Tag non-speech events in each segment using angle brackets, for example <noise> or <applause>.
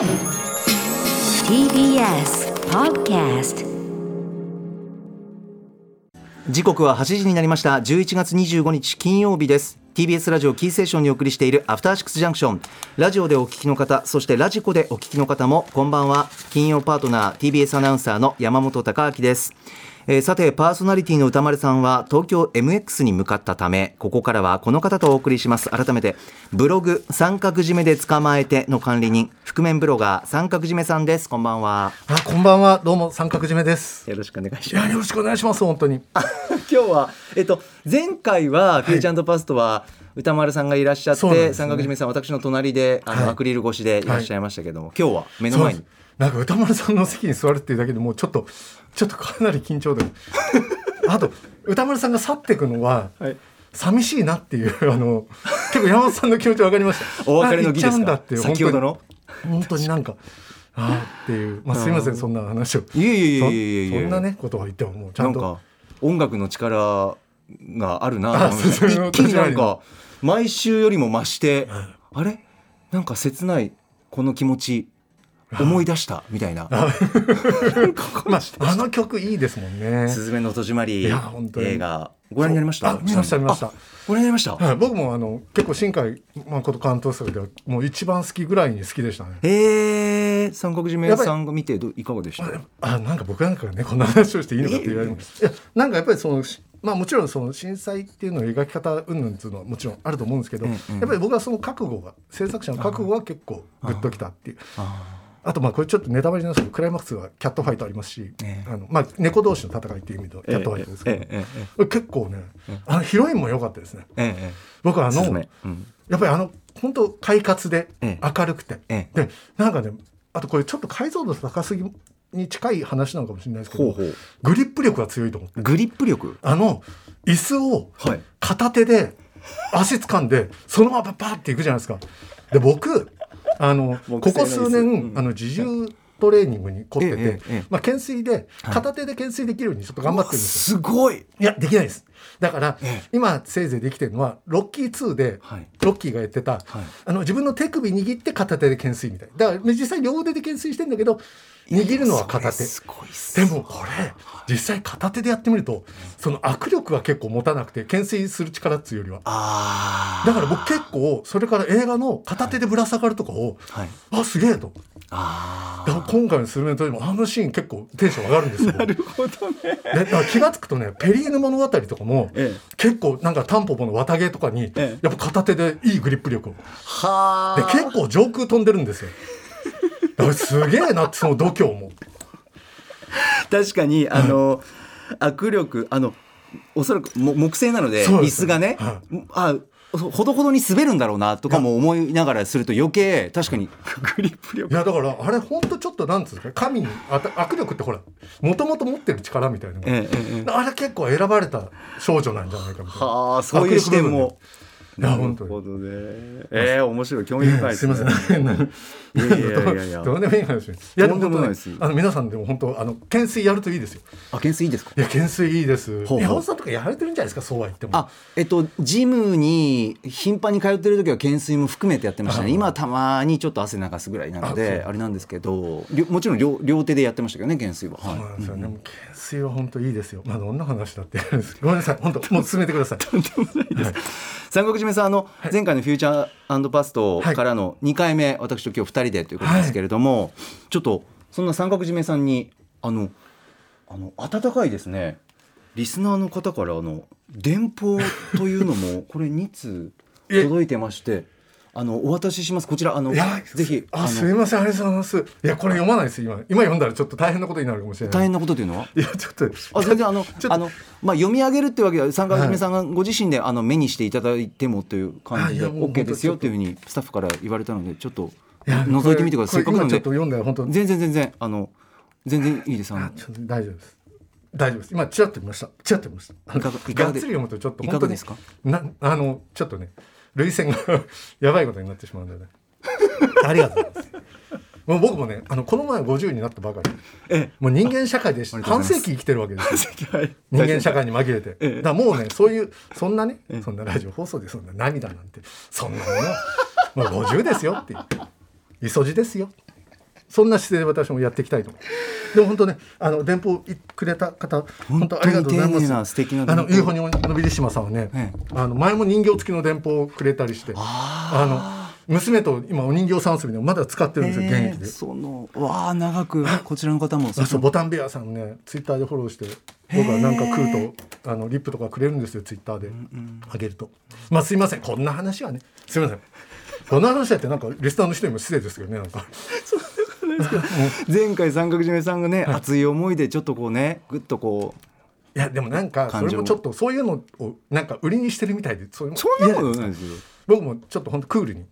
TBS Podcast 時刻は8時になりました。11月25日金曜日です。TBS ラジオキーステーションにお送りしているアフターシックスジャンクション。ラジオでお聞きの方そしてラジコでお聞きの方もこんばんは。金曜パートナー TBS アナウンサーの山本貴明です。えーさてパーソナリティの歌丸さんは東京 MX に向かったためここからはこの方とお送りします。改めてブログ三角締めで捕まえての管理人覆面ブロガー三角締めさんです。こんばんは。あ、こんばんは。どうも三角締めです。よろしくお願いしいや、よろしくお願いします。本当に。<laughs> 今日は、えっと、前回はフューチャーパストは歌丸さんがいらっしゃって、ね。三角締めさん私の隣であの、はい。アクリル越しでいらっしゃいましたけども、今日は目の前に。なんか歌丸さんの席に座るっていうだけでもうちょっと、ちょっとかなり緊張で。<laughs> あと、歌丸さんが去っていくのは。はい。寂しいなっていう、<laughs> あの、結構山本さんの気持ちわかりました。お別れの儀ですか？っていう先ほどの？本当に。なんか。あーっていう、まあ、すみません、そんな話を。いえいえいえいえいえ。そそんなね、ことを言っても、もうちゃんんか音楽の力があるなと思一気になん確か毎週よりも増して、あれ？なんか切ないこの気持ち <laughs> 思い出したみたいな。まあ、あの曲いいですもん「ね。すずめの戸締まり」いや本当に。映画ご覧になりました？あ見ました見ました。あご覧になりました？はい、僕もあの結構新海誠監督作ではもう一番好きぐらいに好きでしたね。えー、三角締めさんが見てどういかがでした？あなんか僕なんかがねこんな話をしていいのかって言われます。いやなんかやっぱりそのしまあもちろんその震災っていうのを描き方云々っていうのはもちろんあると思うんですけど、うんうん。やっぱり僕はその覚悟が制作者の覚悟は結構グッときたっていう。あとまあこれちょっとネタバレなんですけどクライマックスはキャットファイトありますし、ええ。あのまあ猫同士の戦いっていう意味でのキャットファイトですけど、ええ。ええ。えこれ結構ね、あのヒロインも良かったですね。僕はあのうん。やっぱりあの本当快活でええ。明るくて、えでなんかねあとこれちょっと解像度高すぎに近い話なのかもしれないですけどグリップ力が強いと思って。グリップ力？あの椅子をはい。片手で <laughs> 足掴んでそのままパーっていくじゃないですか。で僕あのここ数年、うん。あの自重トレーニングに凝ってて、まあ、懸垂で片手で懸垂できるようにちょっと頑張ってるんですよ。すごい。いやできないです。だから、え今せいぜいできてるのはロッキー2で、はい。ロッキーがやってた、はい。あの自分の手首握って片手で懸垂みたい。だから実際両腕で懸垂してんだけど握るのは片手。でもこれ実際片手でやってみるとその握力が結構持たなくて懸垂する力っていうよりは。あだから僕結構それから映画の片手でぶら下がるとかを、はい。あすげえと。あだから今回の「スルメの時もあのシーン結構テンション上がるんですよ。<laughs> なるほどね。でだから気が付くとねペリーヌ物語とかも、ええ。結構なんかタンポポの綿毛とかに、ええ。やっぱ片手でいいグリップ力を。はで結構上空飛んでるんですよ。すげえなってその度胸も。確かにあの握力あのおそらくも木製なので椅子がね、はあほどほどに滑るんだろうなとかも思いながらすると余計確かに。グリップ力。いやだからあれほんとちょっとなんつうんですか神にあた握力ってほらもともと持ってる力みたいなええええあれ結構選ばれた少女なんじゃないかみたいな。はあそういう視点もなるほど。ね。ええ面白い。興味深いですいまねせん。いやいやいやいや。<laughs> どうでもいい話です。いやでもないです。本当ねあの皆さんでも本当あの懸垂やるといいですよ。あ懸垂いいですか？いや懸垂いいです。山本さんとかやられてるんじゃないですか？そうは言っても。あえっとジムに頻繁に通ってる時は懸垂も含めてやってましたね。あ今はたまにちょっと汗流すぐらいなのあでそう。あれなんですけどもちろん両両手でやってましたけどね懸垂は、そうはいなんですよ。ね。もう懸垂は本当いいですよ。まあどんな話だってやるんです。ごめんなさい。本当もう進めてください。三国締めさんあの、前回の「フューチャーパスト」からの2回目、私と今日2人でということですけれども、ちょっとそんな三角締めさんにあのあの温かいですねリスナーの方からあの電報というのもこれ2通届いてましてあのお渡ししますこちらあのいやぜひあのすみませんありがとうございます。いやこれ読まないです今今読んだらちょっと大変なことになるかもしれない。大変なことというのは？いやちょっとあ全然あのあの、まあ、読み上げるってわけでは三角締めさんがご自身であの目にしていただいてもという感じであいやもう OK ですよ本当っていうふうにスタッフから言われたのでちょっと覗いてみてくださいせっこれかくなので今ちょっと読んだら本当全然全然あの全然いいですあの大丈夫です。大丈夫です。今ちらっと見ました。ちらっと見ました。いかがいかがでがっつり読むとちょっといか本当にがですか？なあのちょっとね涙腺が <laughs> やばいことになってしまうんだよね。ありがとうございます。もう僕もねあのこの前50になったばかり。えもう人間社会で半世紀生きてるわけですよ。えはい人間社会に紛れて、ええ。だもうねそういうそんなね、そんなラジオ放送でそんな涙なんてそんなもの。もう50ですよって。いう磯路ですよそんな姿勢で私もやっていきたいと思でも本当ねあの電報くれた方本当ありがとうございます。素敵なあのユーフォのビリシマさんはね、えあの前も人形付きの電報をくれたりしてあの娘と今お人形さん遊びでまだ使ってるんですよ現役で。そのわあ長くこちらの方も。そうそうボタンベアさんねツイッターでフォローして僕はなんか食うとあのリップとかくれるんですよツイッターで。あげると、まあすいません。こんな話はねすいません。こんな話だってなんかリスナーの人にも失礼ですけどねなんか <laughs> 前回三角締めさんがね、熱い思いでちょっとこうねぐっとこういやでもなんかそれもちょっとそういうのをなんか売りにしてるみたいでそういうのそんなことないですよ。僕もちょっと本当クールに。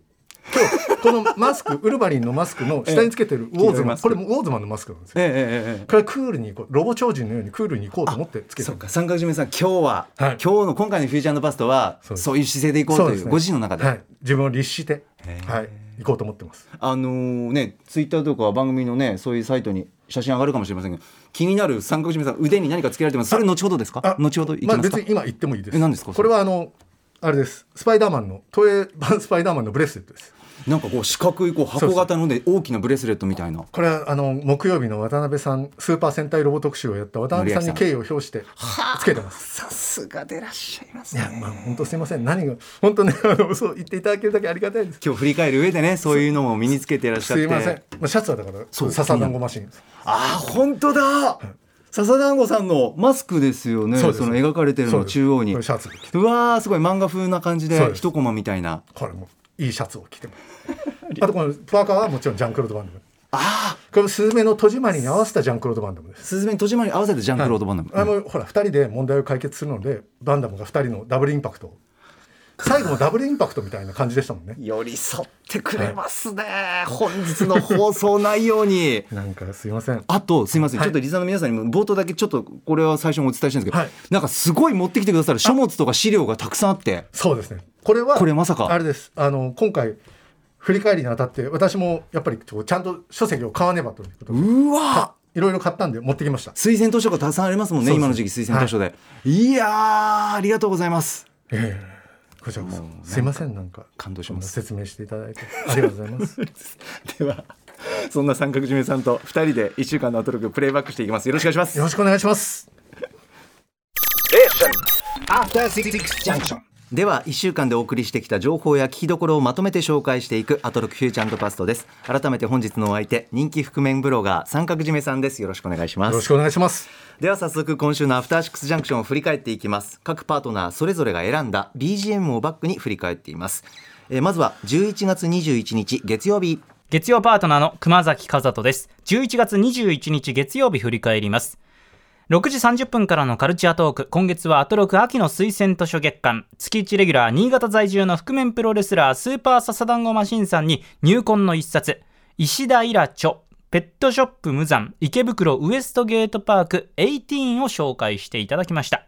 今日このマスク <laughs> ウルヴァリンのマスクの下につけてるウォーズマンこれもウォーズマンのマスクなんですよ。えええこれクールにこうロボ超人のようにクールにいこうと思ってつけてる。そっか三角締めさん今日は、はい。今日の今回のフューチャーパストはそういう姿勢でいこうというご自身の中で、はい、自分を律して。はい行こうと思ってます。あのーねツイッターとか番組のねそういうサイトに写真上がるかもしれませんが気になる三角締めさん腕に何かつけられてます？それ後ほどですか？あ後ほどまあ別に今言ってもいいです。え何ですか？これはあのあれです。スパイダーマンの東映版スパイダーマンのブレスレットですなんかこう四角いこう箱型ので大きなブレスレットみたいな。これはあの木曜日の渡辺さんスーパー戦隊ロボ特集をやった渡辺さんに敬意を表してつけてます。さすがでらっしゃいますいやまあ本当すいません。何が本当ねあの <laughs> そう言っていただけるだけありがたいです。今日振り返る上でねそういうのも身につけていらっしゃって。すいません、まあ、シャツはだから笹団子マシン。あー本当だ。笹団子さんのマスクですよね。そその描かれてるの中央に。シャツうわーすごい。漫画風な感じで一コマみたいな。これもいいシャツを着てます。<laughs> あとこのパーカーはもちろんジャンクロード・バンダムあ。これスズメの戸締まりに合わせたジャンクロード・バンダムです。スズメに戸締まりに合わせてジャンクロードバンダム、あのほら2人で問題を解決するのでバンダムが2人のダブルインパクトを最後もダブルインパクトみたいな感じでしたもんね。寄り添ってくれますね、本日の放送内容に。<laughs> なんかすいません。あとすいません、はい。ちょっとリサの皆さんにも冒頭だけちょっとこれは最初にお伝えしたいんですけど、はい。なんかすごい持ってきてくださる書物とか資料がたくさんあって。そうですね。これはこれまさか。あれです。あの今回振り返りにあたって私もやっぱりちゃんと書籍を買わねばということで。うわい。ろいろ買ったんで持ってきました。推薦図書がたくさんありますもんね今の時期推薦図書で、い、やーありがとうございます。ええこちらこそすいませんなんか感動します。説明していただいて。ありがとうございます。<laughs> ではそんな三角締めさんと二人で一週間のアトロクプレイバックしていきます。よろしくお願いします。よろしくお願いします <laughs> では1週間でお送りしてきた情報や聞きどころをまとめて紹介していくアトロクフューチャーパストです。改めて本日のお相手人気覆面ブロガー三角締めさんです。よろしくお願いします。よろしくお願いします。では早速今週のアフターシックスジャンクションを振り返っていきます。各パートナーそれぞれが選んだ BGM をバックに振り返っています、えーまずは11月21日月曜日。月曜パートナーの熊崎和人です。11月21日月曜日振り返ります6時30分からのカルチャートーク。今月はアトロク秋の推薦図書月間。月1レギュラー新潟在住の覆面プロレスラースーパーササダンゴマシンさんに入魂の一冊。石田衣良著ペットショップ無惨池袋ウエストゲートパーク18を紹介していただきました。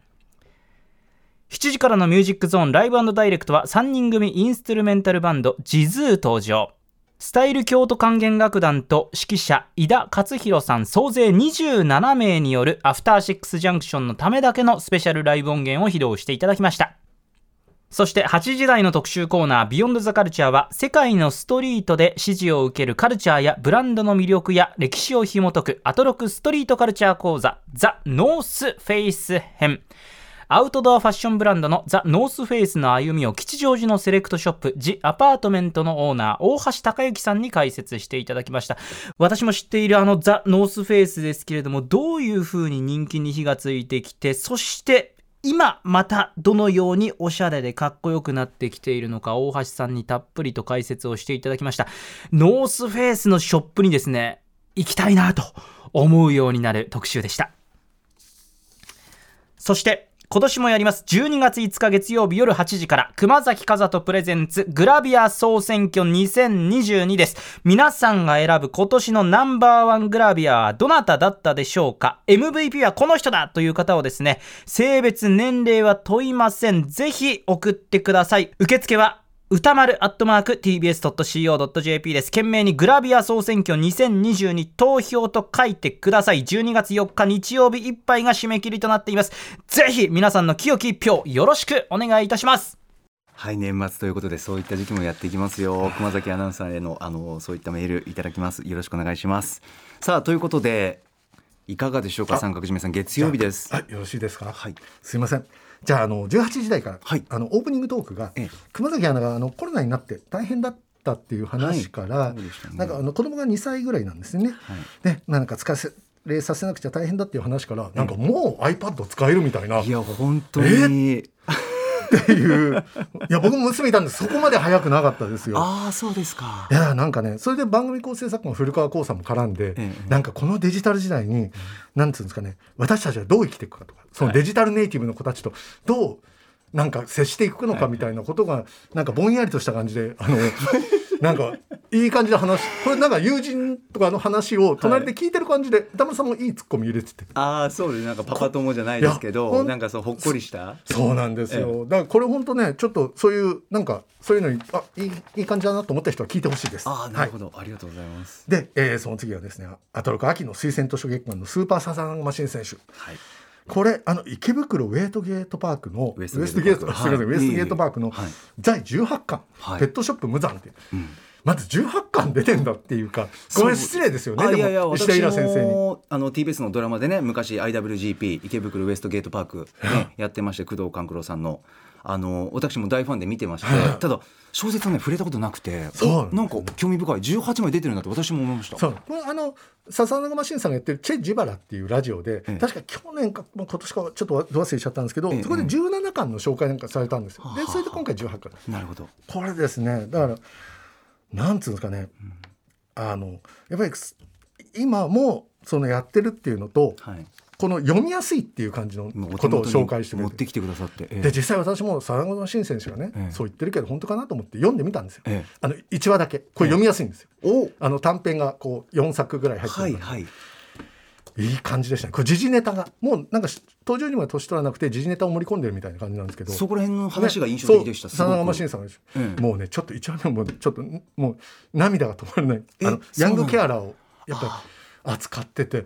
7時からのミュージックゾーンライブダイレクトは3人組インストゥルメンタルバンド jizue 登場。スタイル京都管弦楽団と指揮者井田勝大さん総勢27名によるアフターシックスジャンクションのためだけのスペシャルライブ音源を披露していただきました。そして8時台の特集コーナー Beyond the Culture は世界のストリートで支持を受けるカルチャーやブランドの魅力や歴史を紐解くアトロクストリートカルチャー講座ザ・ノースフェイス編。アウトドアファッションブランドのザ・ノースフェイスの歩みを吉祥寺のセレクトショップジ・アパートメントのオーナー大橋隆之さんに解説していただきました。私も知っているあのザ・ノースフェイスですけれどもどういう風に人気に火がついてきてそして今またどのようにおしゃれでかっこよくなってきているのか大橋さんにたっぷりと解説をしていただきました。ノースフェイスのショップにですね行きたいなと思うようになる特集でした。そして今年もやります。12月5日月曜日夜8時から熊崎風人プレゼンツグラビア総選挙2022です。皆さんが選ぶ今年のナンバーワングラビアはどなただったでしょうか？MVP はこの人だという方をですね性別年齢は問いません。ぜひ送ってください。受付は歌丸アットマーク tbs.co.jp です。懸命にグラビア総選挙2022投票と書いてください。12月4日日曜日いっぱいが締め切りとなっています。ぜひ皆さんの清き一票よろしくお願いいたします。はい年末ということでそういった時期もやっていきますよ熊崎アナウンサーへのあのそういったメールいただきますよろしくお願いしますさあということでいかがでしょうか？三角締めさん月曜日ですはい、よろしいですか？はいすいません。じゃあ、あの18時台から、はい。あのオープニングトークが、ええ。熊崎アナがあのコロナになって大変だったっていう話から、はい。ね。なんかあの子供が2歳ぐらいなんですよね。はい。で、なんか使れさせなくちゃ大変だっていう話から、なんかもう iPad 使えるみたいな。いや本当にっていう。いや、僕も娘いたんで、そこまで早くなかったですよ。ああそうですかいやなんかねそれで番組構成作家の古川光さんも絡んで、ええなんかこのデジタル時代に、なんつうんですかね私たちはどう生きていくかとかそのデジタルネイティブの子たちとどうなんか接していくのかみたいなことが、なんかぼんやりとした感じであの <laughs> なんかいい感じで話これなんか友人とかの話を隣で聞いてる感じで、歌丸さんもいいツッコミ入れてて。ああそうです。なんかパパ友じゃないですけどなんかそうほっこりした？そうなんですよ。だからこれ本当ね、ちょっとそういうなんかそういうのにあいいいい感じだなと思った人は聞いてほしいです。ああなるほど、ありがとうございます。で、えーその次はですね、アトロク秋の推薦図書月間のスーパーサザンマシン選手。はいこれあの池袋ウェイトゲートパークのウウェストゲートすみません、はいウェストゲートパークのはい。第18巻、はい。ペットショップ無残って、う。ん。まず18巻出てんだっていうか、これ失礼ですよね。であいやいやも石田イ先生に。もあの TBS のドラマでね昔 IWGP 池袋ウエストゲートパーク、ね、やってまして工藤官九郎さんの。あの私も大ファンで見てましてはい。ただ小説はね触れたことなくてそうおなんか興味深い。18枚出てるんだって私も思いました。そう。これあの笹永マシンさんがやってる「チェ・ジバラ」っていうラジオで、ええ。確か去年か、まあ、今年かちょっとど忘れしちゃったんですけど、ええ。そこで17巻の紹介なんかされたんですよ。はあでそれで今回18巻。なるほど。これですね。だからなんつうんですかね、あのやっぱり今もそのやってるっていうのとはいこの読みやすいっていう感じのことを紹介して持ってきてくださって、ええ。で実際私も佐賀新選手がね、ええ。そう言ってるけど本当かなと思って読んでみたんですよ。ええ。あの1話だけ。これ読みやすいんですよ。おあの短編がこう4作ぐらい入ってるいはい。いい感じでしたね。これ時事ネタがもうなんか登場にも年取らなくて時事ネタを盛り込んでるみたいな感じなんですけど。そこら辺の話が印象的でした、真さんが、ええ。もうねちょっと一話目もちょっともう涙が止まらない。えあのヤングケアラーをやっぱり扱ってて。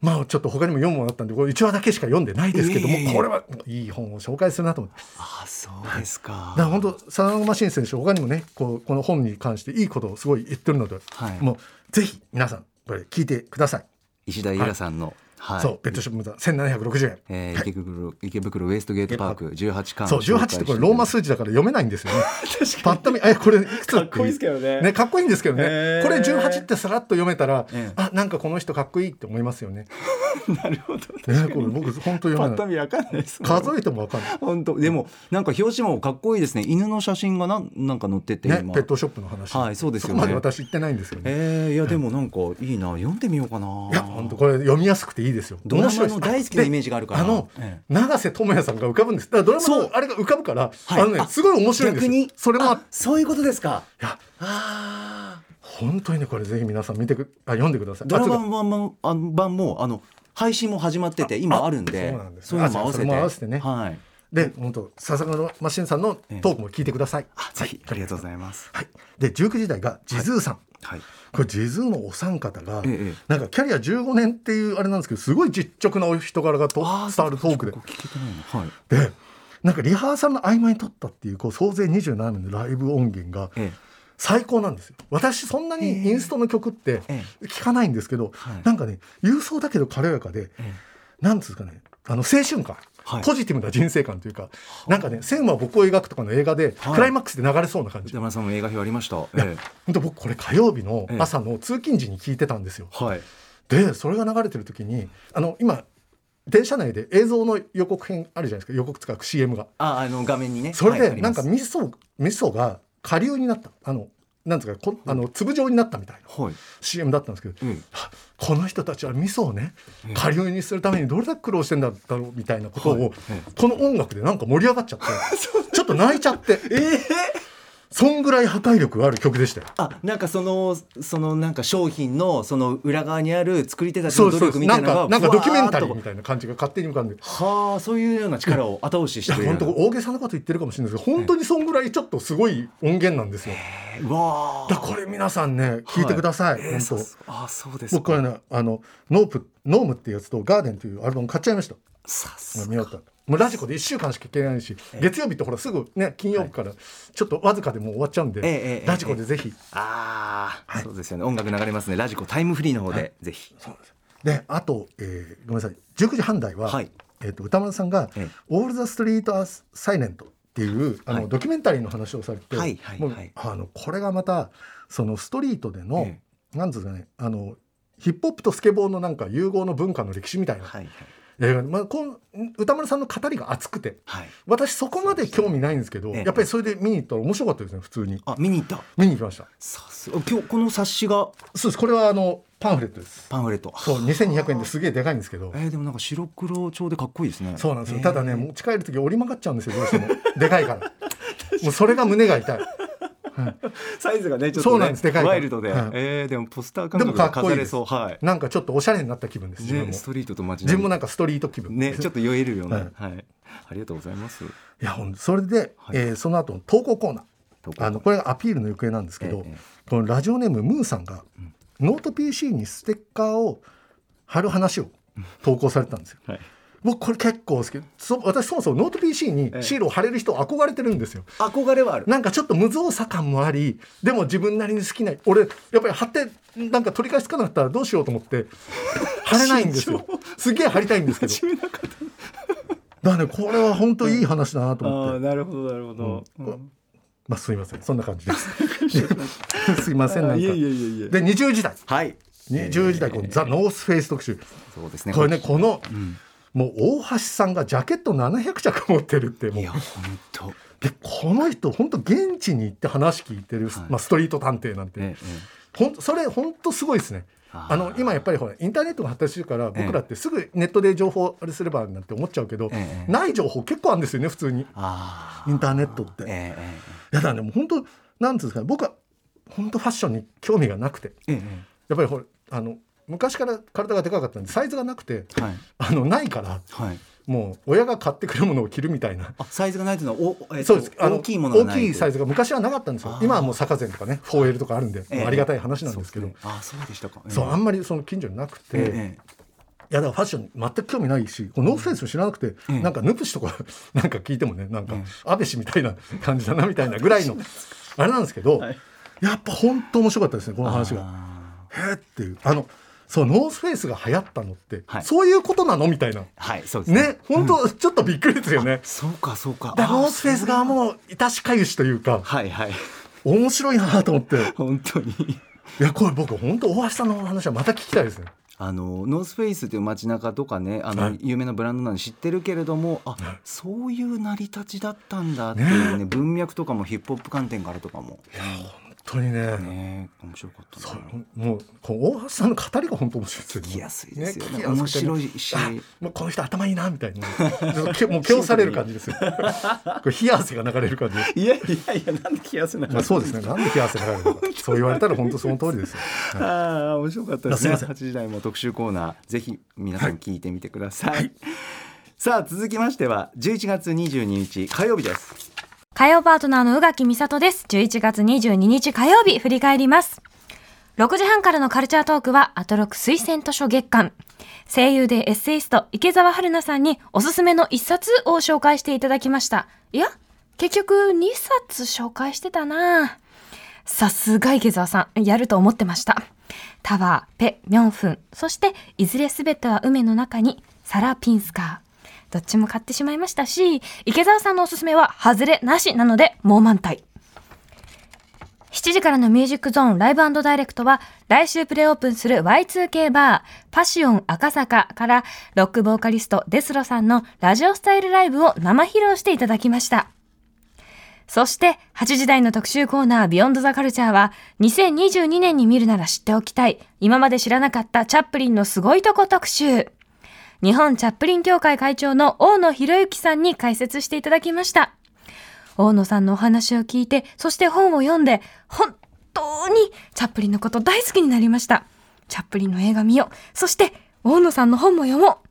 まあちょっと他にも読むものあったんでこれ1話だけしか読んでないですけども、ええこれはいい本を紹介するなと思って。ああそうですか。だから本当佐賀マシン選手他にもねこうこの本に関していいことをすごい言ってるので、はい。もうぜひ皆さんこれ聞いてください、石田ゆらさんの、はいそうペットショップ無駄1760円えー池袋池袋ウエストゲートパーク18巻そう18ってこれローマ数字だから読めないんですよね。<laughs> パッと見えこれいくつ？かっこいいですけどね。ねかっこいいんですけどね、へー。これ18ってさらっと読めたら、ええ。あなんかこの人かっこいいって思いますよね。<laughs> なるほど。ねこれ僕本当読めない。見わかんないです数えてもわかんない。本当。でもなんか表紙もかっこいいですね。犬の写真がなんなんか載ってて、ね今。ペットショップの話。はいそうですよね。こまで私言ってないんですよね、えー、いやでもなんかいいな。読んでみようかな。いや本当これ読みやすくていいですよ。ドラマの大好きなイメージがあるから。であの、ええ。永瀬智也さんが浮かぶんです。だからドラマのあれが浮かぶから、はい。あのねあすごい面白いんですよ。逆に？それもそういうことですか。いや。あ本当にねこれぜひ皆さん見てくあ読んでください。ドラマ版もあの版もあの配信も始まってて今あるんでそうなんです。そういうのも合わせてあそれも合わせてね。はいで本当笹川マシンさんのトークも聞いてください、あぜひ。ありがとうございます。はい、で19時台が jizue さん、はい。これ jizue のお三方が、ええなんかキャリア15年っていうあれなんですけどすごい実直なお人柄がと伝わるトークで。そこ聞けてないの。はい。でなんかリハーサルの合間に撮ったっていうこう総勢27名のライブ音源がえ最高なんですよ。私そんなにインストの曲ってえ聞かないんですけど、はい。なんかね勇壮だけど軽やかで、え。なんつうんですかねあの青春感、はい。ポジティブな人生観というかなんかね「線は僕を描く」とかの映画で、はい。クライマックスで流れそうな感じ。山田さんも映画表ありました？本当僕これ火曜日のええ。朝の通勤時に聞いてたんですよ。えはい。でそれが流れてる時にあの今電車内で映像の予告編あるじゃないですか。予告使う CM が。ああの画面にね。それでなんか味噌味噌が下流になった。あのなんですかこあの粒状になったみたいなはい。CM だったんですけど、うん。あこの人たちは味噌をね下流にするためにどれだけ苦労してんだろうみたいなことを、はい。えこの音楽でなんか盛り上がっちゃって <laughs> ちょっと泣いちゃって。ええそんぐらい破壊力がある曲でしたよ。あなんかそのそのなんか商品のその裏側にある作り手たちの努力みたいなのがなんかなんかドキュメンタリーみたいな感じが勝手に浮かんで。とはあそういうような力を後押ししてる。本当大げさなこと言ってるかもしれないですけど本当にそんぐらいちょっとすごい音源なんですよ。うわだからこれ皆さんね聞いてください、えーそう本あそうです僕はねあのノープノームっていうやつとガーデンというアルバム買っちゃいました。さす見ようともうラジコで1週間しか聞けないし、月曜日ってほらすぐね金曜日からちょっとわずかでもう終わっちゃうんで、ラジコでぜひ、ああ、そうですよね。音楽流れますね。ラジコタイムフリーの方で、ぜひ。であと、えーごめんなさい。19時半台は、はい。えー、と歌丸さんがええ「オール・ザ・ストリート・ア・サイレント」っていうあの、はい。ドキュメンタリーの話をされて、はいはいもうはい。あのこれがまたそのストリートでの、え。なんつうんですかねあのヒップホップとスケボーのなんか融合の文化の歴史みたいなはいはい映画で、まあ、こん歌丸さんの語りが熱くて。はい。私そこまで興味ないんですけど、ええ。やっぱりそれで見に行ったら面白かったですね普通に。あ見に行った？見に行きました。さすが。今日この冊子が？そうです。これはあのパンフレットです。パンフレット。そう2200円ですげえでかいんですけど。えー、でもなんか白黒調でかっこいいですね。そうなんですよ、えー。ただね持ち帰る時折り曲がっちゃうんですよどうしても。でかいから。<laughs> もうそれが胸が痛い <laughs> サイズがねちょっと、ね、そうなんですでかワイルドで、はい。えー、でもポスター感覚で飾れかっこいいです。そう。はい。なんかちょっとおしゃれになった気分ですねストリートと街自分もななんかストリート気分。ねちょっと酔えるような、ははい。いありがとうございます。いやほんとそれで、はい。えーその後の投稿コーナー。あのこれがアピールの行方なんですけど、ええ。このラジオネームムーさんが、ノート PC にステッカーを貼る話を投稿されてたんですよ。はい僕これ結構好き。そ私そもそもノート PC にシールを貼れる人憧れてるんですよ。憧れはある。なんかちょっと無造作感もありでも自分なりに好きな俺やっぱり貼ってなんか取り返しつかなかったらどうしようと思って <laughs> 貼れないんですよ。すげえ貼りたいんですけど。だからねこれは本当いい話だなと思って、なるほどなるほど、うん。まあすいません。そんな感じです。<laughs> すいませんなんか。いえいえいえいえ。で20時代。はい。20時代このザ・ノースフェイス特集。そうですねこれねこのうんもう大橋さんがジャケット700着持ってるって。もいうや本当。でこの人本当現地に行って話聞いてる、はい。まあ、ストリート探偵なんて、ええほんそれ本当すごいですね。あの今やっぱりほらインターネットが発達してるから僕らってすぐネットで情報あれすればなんて思っちゃうけど、ええない情報結構あるんですよね普通に。あインターネットって。ええいやだからねもう本当なんつうんですかね僕は本当ファッションに興味がなくて。やっぱりほらあの昔から体がでかかったんでサイズがなくてえはい。あのないからはい。もう親が買ってくるものを着るみたいな。あサイズがないというのはお、えっとそうです。あの大きいもの大きいサイズズが昔はなかったんですよ。今はもう坂膳とかね 4L とかあるんで、ええ。もうありがたい話なんですけど。あそうでしたか。そうあんんまりその近所になくて、ええいやだからファッションに全く興味ないしこのノースフェイスも知らなくて、ええ。なんかヌプシとか <laughs> なんか聞いてもねなんかええ。安倍氏みたいな感じだなみたいなぐらいの <laughs> あれなんですけど、はい。やっぱ本当面白かったですねこの話が。あへえっていう。あのそうノースフェイスが流行ったのって、はい。そういうことなのみたいな。ーはいそうですね。ね本当、ちょっとびっくりですよね。そうかそうか。ノースフェイス側も痛し痒しというかはいはい。面白いなと思って。い本当に。やこれ僕本当大橋さんの話はまた聞きたいですね。あのノースフェイスという街中とかねあの、はい。有名なブランドなんで知ってるけれどもあそういう成り立ちだったんだっていうね文脈とかもヒップホップ観点からとかも。本当にねね面白かったそなうもうこう大橋さんの語りが本当面白いですよね。聞きやすいですよね聞きやすくて面白いしあもうこの人頭いいなみたいな。け <laughs> もう気をされる感じですよ。これ冷や汗が流れる感じ。いやいやいやなんで気がするまあそうですね。なんで冷や汗が流れるのか。そう言われたら本当その通りですよ。はいああ面白かったですねあすいません8時台も特集コーナーぜひ皆さん聞いてみてください、さあ続きましては11月22日火曜日です火曜パートナーの宇垣美里です。11月22日火曜日、振り返ります。6時半からのカルチャートークは、アトロク推薦図書月間。声優でエッセイスト、池澤春菜さんにおすすめの一冊を紹介していただきました。いや、結局2冊紹介してたなさすが池澤さん、やると思ってました。タワー、ペ、ミョンフン、そして、いずれすべては海の中に、サラ・ピンスカー。どっちも買ってしまいましたし、池澤さんのおすすめは外れなしなので、もう満体。7時からのミュージックゾーンライブダイレクトは、来週プレオープンする Y2K バー、パシオン赤坂から、ロックボーカリストデスロさんのラジオスタイルライブを生披露していただきました。そして、8時台の特集コーナービヨンドザカルチャーは、2022年に見るなら知っておきたい、今まで知らなかったチャップリンのすごいとこ特集。日本チャップリン協会会長の大野博之さんに解説していただきました。大野さんのお話を聞いて、そして本を読んで、本当にチャップリンのこと大好きになりました。チャップリンの映画見よう。そして、大野さんの本も読もう。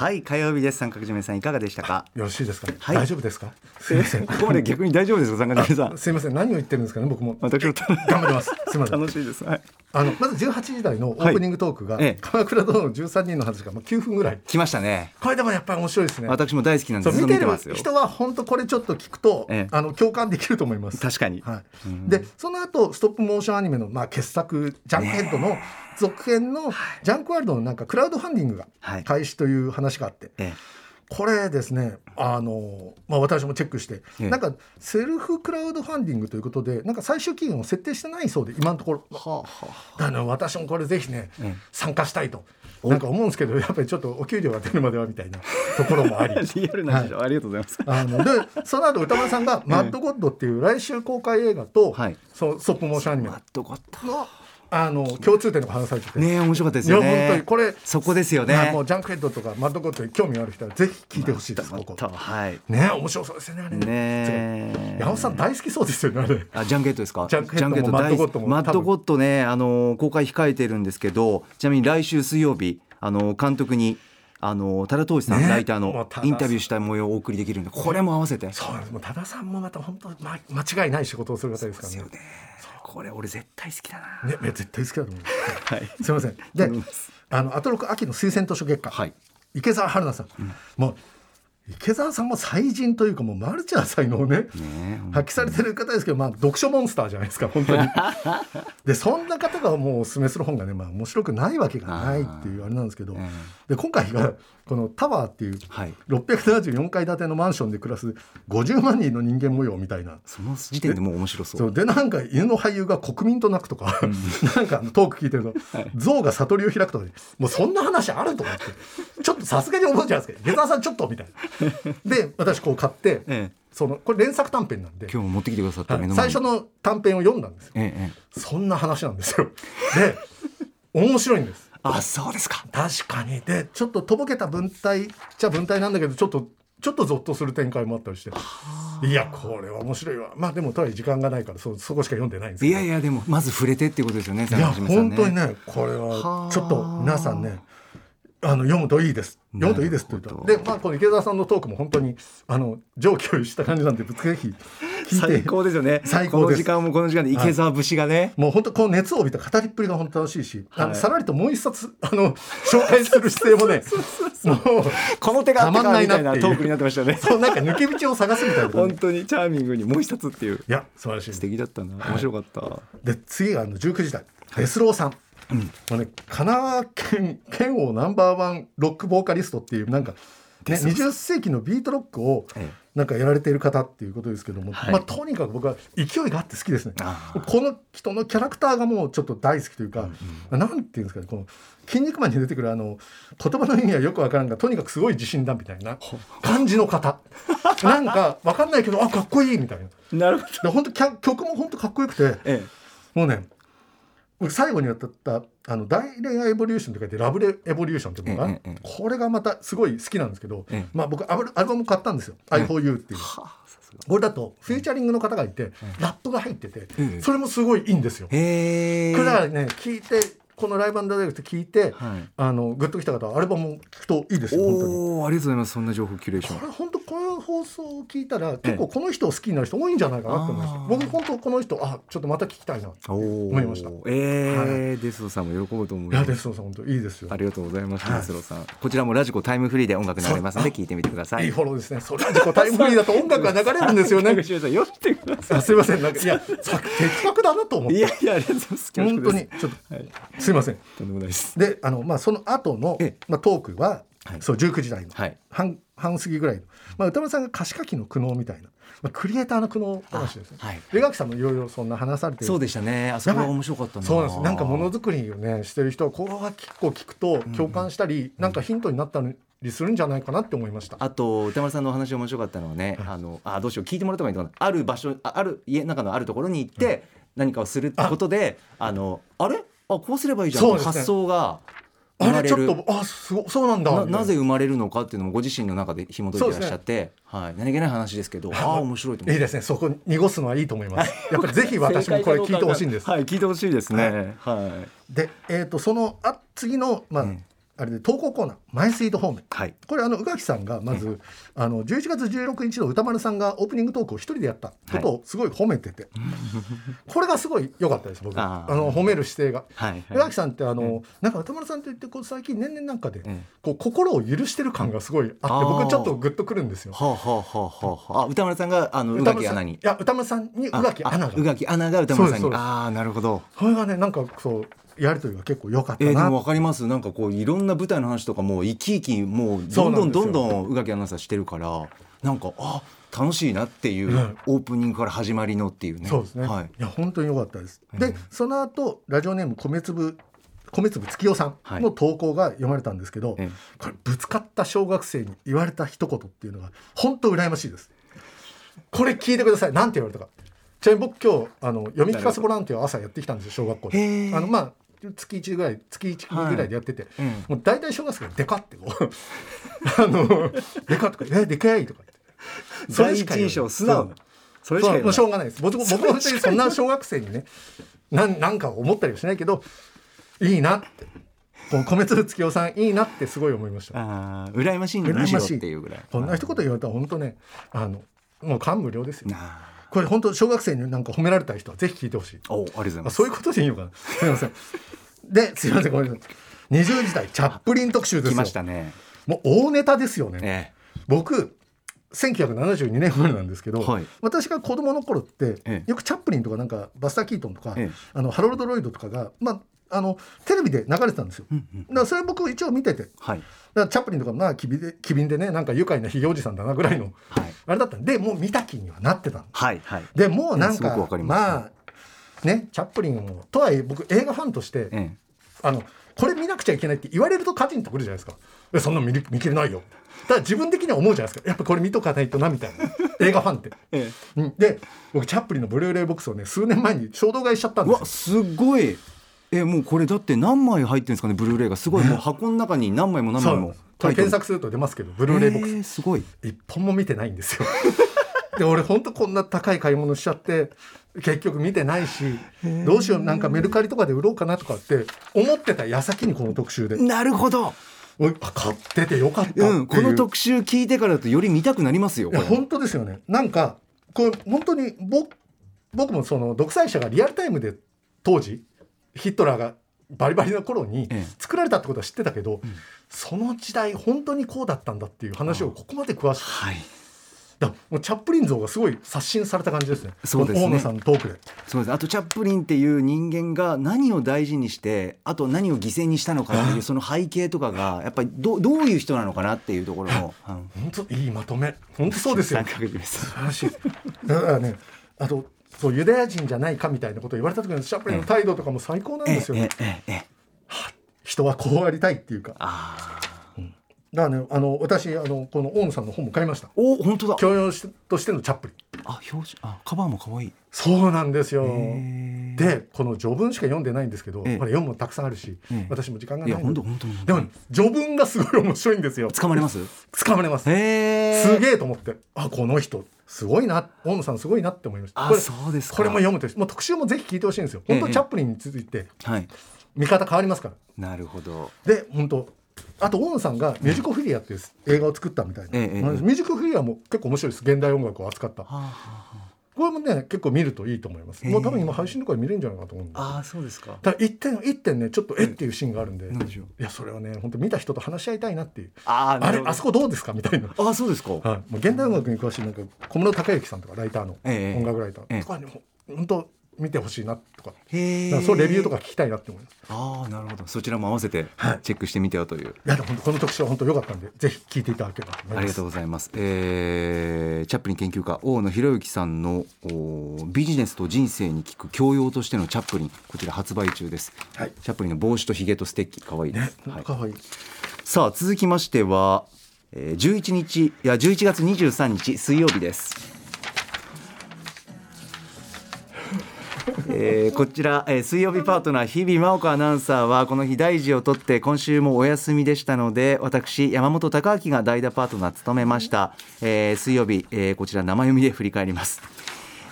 はい火曜日です。三角締めさんいかがでしたか？よろしいですか、はい。大丈夫ですか？すいません。ここまで逆に大丈夫ですか？三角締めさん。すいません。何を言ってるんですかね？僕も。私も頑張ります。すいません。楽しいです。はい。あのまず18時台のオープニングトークが、はい。ええ鎌倉殿の13人の話がまあ9分ぐらい。来ましたね。これでもやっぱり面白いですね。私も大好きなんでずっそう見てる人は本当これちょっと聞くと、ええ。あの共感できると思います。確かに。はい、でその後ストップモーションアニメの、まあ、傑作「ジャンクヘッド」の続編の「ジャンクワールド」のなんかクラウドファンディングがはい。開始という話があって、えこれですねあの、まあ、私もチェックして、ええ。なんかセルフクラウドファンディングということでなんか最終期限を設定してないそうで今のところ。えはあはだから私もこれぜひね、ええ。参加したいと。なんか思うんですけどやっぱりちょっとお給料が出るまではみたいな <laughs> ところもあり。<laughs> リアルな事情、ありがとうございます。あのでその後歌丸さんが「<laughs> マッドゴッド」っていう来週公開映画と、はい。そうストップモーションアニメ。マットゴットのあの共通点が話されてて、ねえ面白かったですいやよね本当にこれそこですよね。はいもうジャンクヘッドとかマッドゴッドに興味がある人はぜひ聞いてほしいですここ。とはい。ね面白そうですよねあれ。ねえ。山本さん大好きそうですよねあれ。あジャンケットですか？ジャンクヘッドマッドゴッドもマッドゴッドねあの公開控えてるんですけどちなみに来週水曜日あの監督にあの多田投資さん、ねライターのインタビューした模様をお送りできるんでこれも合わせて。そうなんです。もう多田さんもまた本当、ま、間違いない仕事をする方ですからね。ねこれ俺絶対好きだな。ねね絶対好きだと思う。はい。すみません。であのアトロク秋の推薦図書月間、はい。池澤春菜さん、もう池澤さんも才人というかもうマルチな才能をねね発揮されてる方ですけど、まあ、読書モンスターじゃないですか本当に。<laughs> でそんな方がもうおすすめする本がね、まあ、面白くないわけがないっていうあれなんですけど、え。で今回がこのタワーっていうはい。674階建てのマンションで暮らす50万人の人間模様みたいな。その時点でもう面白そう。そう。でなんか犬の俳優が国民と泣くとか、なんかあのトーク聞いてると、象が悟りを開くとかでもうそんな話あると思って。ちょっとさすがに思うじゃないですか下沢さんちょっとみたいな。で私こう買って、ええ。そのこれ連作短編なんで、今日も持ってきてくださった最初の短編を読んだんですよ。ええええ。そんな話なんですよ。で面白いんです。あそうですか。確かに。でちょっととぼけた文体じゃ文体なんだけどちょっとちょっとゾッとする展開もあったりして。いやこれは面白いわ。まあでもとはいえ時間がないからそそこしか読んでないんですけど。いやいやでもまず触れてっていうことですよねいや本当にねこれははあちょっと皆さんねあの読むといいです。読むといいですって言った。らでまあこの池澤さんのトークも本当にあの上気をした感じなんでぜひ最高ですよね。<laughs> 最高この時間もこの時間で池澤節がね、もう本当この熱を帯びた語りっぷりが本当楽しいし、あのはいさらりともう一冊あの紹介する姿勢もねもうこの手がたまんないかみたいなトークになってましたね。そうなんか抜け道を探すみたいな本当にチャーミングにもう一冊っていう。いや素晴らしい素敵だったな。面白かった、で次があの19時代デスローさん、もうね、神奈川県県王ナンバーワンロックボーカリストっていうなんか、ね、20世紀のビートロックをえなんかやられている方っていうことですけども、はい。まあ、とにかく僕は勢いがあって好きですね。あこの人のキャラクターがもうちょっと大好きというか、なんていうんですかねこの「筋肉マン」に出てくるあの言葉の意味はよくわからんがとにかくすごい自信だみたいな感じの方。<laughs> なんかわかんないけどあかっこいいみたいな。なるほど。で本当曲も本当かっこよくてえもうね僕最後にやったあの大恋愛エボリューションって書いてラブレエボリューションっていうのが、ええええ。これがまたすごい好きなんですけど、ええ。まあ僕アルアルバム買ったんですよ「i4u」っていう。これだとフューチャリングの方がいて、ラップが入ってて、ええそれもすごいいいんですよ。これだからね聞いてこのライブダイレクト聞いて、はい。あのグッときた方はアルバムを聞くといいですよ。おおありがとうございます。そんな情報キュレーション。これ本当この放送を聞いたら結構この人を好きになる人多いんじゃないかなと思いました僕本当この人あちょっとまた聞きたいな。おお思いました。えーデスロさんも喜ぶと思いいやますデストさん本当いいですよ。ありがとうございます、はい。デスロさん。こちらもラジコタイムフリーで音楽流れますので聞いてみてください。いいフォローですね。それは自己タイムフリーだと音楽が流れるんですよね。なんか渋谷さん読んでくださあすいません。なんかいやさ的確だなと思って。いいやいやありがとうございます。本当にちょっと、はいすいません。とんでもないです。であのまあその後のええ。まあトークは、はい。そう19時台の、はい。半半過ぎぐらいの、まあ、歌丸さんが歌詞書きの苦悩みたいな、まあ、クリエイターの苦悩話ですね。あはい。でガキさんもいろいろそんな話されてるそうでしたね。あそこは面白かったな。そうなんですなんかものづくりをねしてる人はここが結構聞くと共感したり、なんかヒントになったりするんじゃないかなって思いました。あと歌丸さんのお話面白かったのはね、あのあどうしよう。聞いてもらった方がいいのかな。ある場所あある家の中のあるところに行って、何かをすることであのあれ？あこうすればいいじゃん。ね。発想が生まあれちょっとあすごそうなんだ。なぜ生まれるのかっていうのもご自身の中で紐解いてらっしゃって、はい、何気ない話ですけどああ面白いと思いいですね。そこ濁すのはいいと思います。やっぱりぜひ私もこれ聞いてほしいんです。はい。聞いてほしいですね。はい、で、えー、とそのあ次の、まあうんあれで投稿コーナー「マイスイート方面」はい。これあの宇垣さんがまず、あの11月16日の歌丸さんがオープニングトークを一人でやった。ことをすごい褒めてて、<laughs> これがすごい良かったです僕。あの褒める姿勢が。はい宇垣さんってあの、なんか歌丸さんといってこう最近年々なんかで、ええこう心を許してる感がすごいあって僕ちょっとグッとくるんですよ。はあはあはあはあはあ。歌丸さんがあの宇垣アナに。いや歌丸さんに宇垣アナが。あ宇垣アナが歌丸さんに。ああなるほど。それがねなんかそうやりとりが結構良かったえー、でな、も分かります。なんかこういろんな舞台の話とかもう生き生きもうどんどんどんどん宇垣アナウンサーしてるからなんかあ楽しいなっていう、うん。オープニングから始まりのっていうね。そうですね、はい。い、や本当に良かったです、うん。でその後ラジオネーム米粒米粒月代さんの投稿が読まれたんですけど、ええ。これぶつかった小学生に言われた一言っていうのが本当羨ましいです。これ聞いてください。なんて言われたかちなみに僕今日あの読み聞かせボランティアを朝やってきたんですよ小学校で。あのまあ月1ぐらい月1ぐらいでやってて、うん。もう大体小学生がデカってこう。<laughs> あのデカとか「えでかい」とかって。それしか印象素直な。それしかもうしょうがないです。僕も僕も別にそんな小学生にねなんなんか思ったりはしないけどいいなって。この米粒月夫さんいいなってすごい思いました。あー羨ましいんだむしろっていうぐらい。こんな一言言われたら本当ねあのもう感無量ですよ。なこれ本当小学生になんか褒められた人はぜひ聞いてほしい。あおありがとうございます。あそういうことでいいのかな。すみません。ですいませんごめんなさい。20時代チャップリン特集です来よましたね。もう大ネタですよね、え僕1972年生まれなんですけど、はい。私が子供の頃って、ええ。よくチャップリンとかなんかバスター・キートンとか、ええ。あのハロルド・ロイドとかが、まあ、あのテレビで流れてたんですよ。えうんうん。だからそれ僕一応見てて。だかはいらチャップリンとかまあ機敏で機敏でねなんか愉快なひげおじさんだなぐらいのはい。あれだったんでもう見た気にはなってたの。はいはい。でもうなんかかります。まあねチャップリンもとはいえ僕映画ファンとして、えあのこれ見なくちゃいけないって言われるとカチンとくるじゃないですか。えそんなの見り見切れないよ。ただ自分的には思うじゃないですか。やっぱこれ見とかないとなみたいな。<laughs> 映画ファンって、えうん。で僕チャップリンのブルーレイボックスをね数年前に衝動買いしちゃったんうですよ。わすごいえもうこれだって何枚入ってるんですかねブルーレイが。すごい。もう箱の中に何枚も何枚も。検索すると出ますけどブルーレイボックス、えーすごい。一本も見てないんですよ。<laughs> で俺ほんとこんな高い買い物しちゃって結局見てないしどうしようなんかメルカリとかで売ろうかなとかって思ってた矢先にこの特集で。なるほど。買っててよかったっていう、うんこの特集聞いてからだとより見たくなりますよ本当ですよね。なんかこれ本当に僕僕もその独裁者がリアルタイムで当時ヒットラーがバリバリの頃にええ。作られたってことは知ってたけど、その時代本当にこうだったんだっていう話をここまで詳しく。はい。だもうチャップリン像がすごい刷新された感じですね。そうですね。大野さんのトークで。そうです。あとチャップリンっていう人間が何を大事にしてあと何を犠牲にしたのかっていうその背景とかがやっぱりどどういう人なのかなっていうところも、うん、本当いいまとめ。本当そうですよ。<laughs> 素晴らしい。だからねあとそうユダヤ人じゃないかみたいなことを言われた時のチャップリンの態度とかも最高なんえですよ、ええええ人はこうありたいっていうか。ああだからねあの私あのこの大野さんの本も買いました。お本当だ。教養としてのチャップリン。あ表紙あカバーも可愛いそうなんですよ。でこの序文しか読んでないんですけど、ええ。まだ読むもたくさんあるし、ええ。私も時間がないので。本当本当にでもね序文がすごい面白いんですよ。捕まれます？掴まれます。すげえと思って。あこの人すごいな。大野さんすごいなって思いました。あこれそうですか。これも読むともう特集もぜひ聞いてほしいんですよ。ええ本当チャップリンについてはい。見方変わりますから。なるほど。で本当あと大野さんが「ミュージコフィリア」っていう映画を作ったみたいな、ミュージコフィリアも結構面白いです。現代音楽を扱った。はあ、はあ、これもね結構見るといいと思います。もう多分今配信とかで見れるんじゃないかと思うんでああそうですか。ただ一点一点ねちょっとえっていうシーンがあるんで、う。いやそれはね本当見た人と話し合いたいなっていう。ああれあそこどうですかみたいな、ああそうですか、はい、もう現代音楽に詳しいなんか小室孝之さんとかライターの、ええ。音楽ライタええ。ーとかにほ本当見てほしいなとかからそうレビューとか聞きたいなって思います。ああなるほど。そちらも合わせてはい。チェックしてみてよという、いやでもこの特集は本当良かったんでぜひ聞いていただければと思います。ありがとうございます、えーチャップリン研究家大野博之さんのおビジネスと人生に聞く教養としてのチャップリンこちら発売中です、はい。チャップリンの帽子とひげとステッキ。かわいい。でねす、はい、かわいい。さあ続きましては、えー、11日いや11月23日水曜日ですえーこちら、えー水曜日パートナー日々真央子アナウンサーはこの日大事をとって今週もお休みでしたので私山本貴明が代打パートナー務めました、えー水曜日、えーこちら生読みで振り返ります。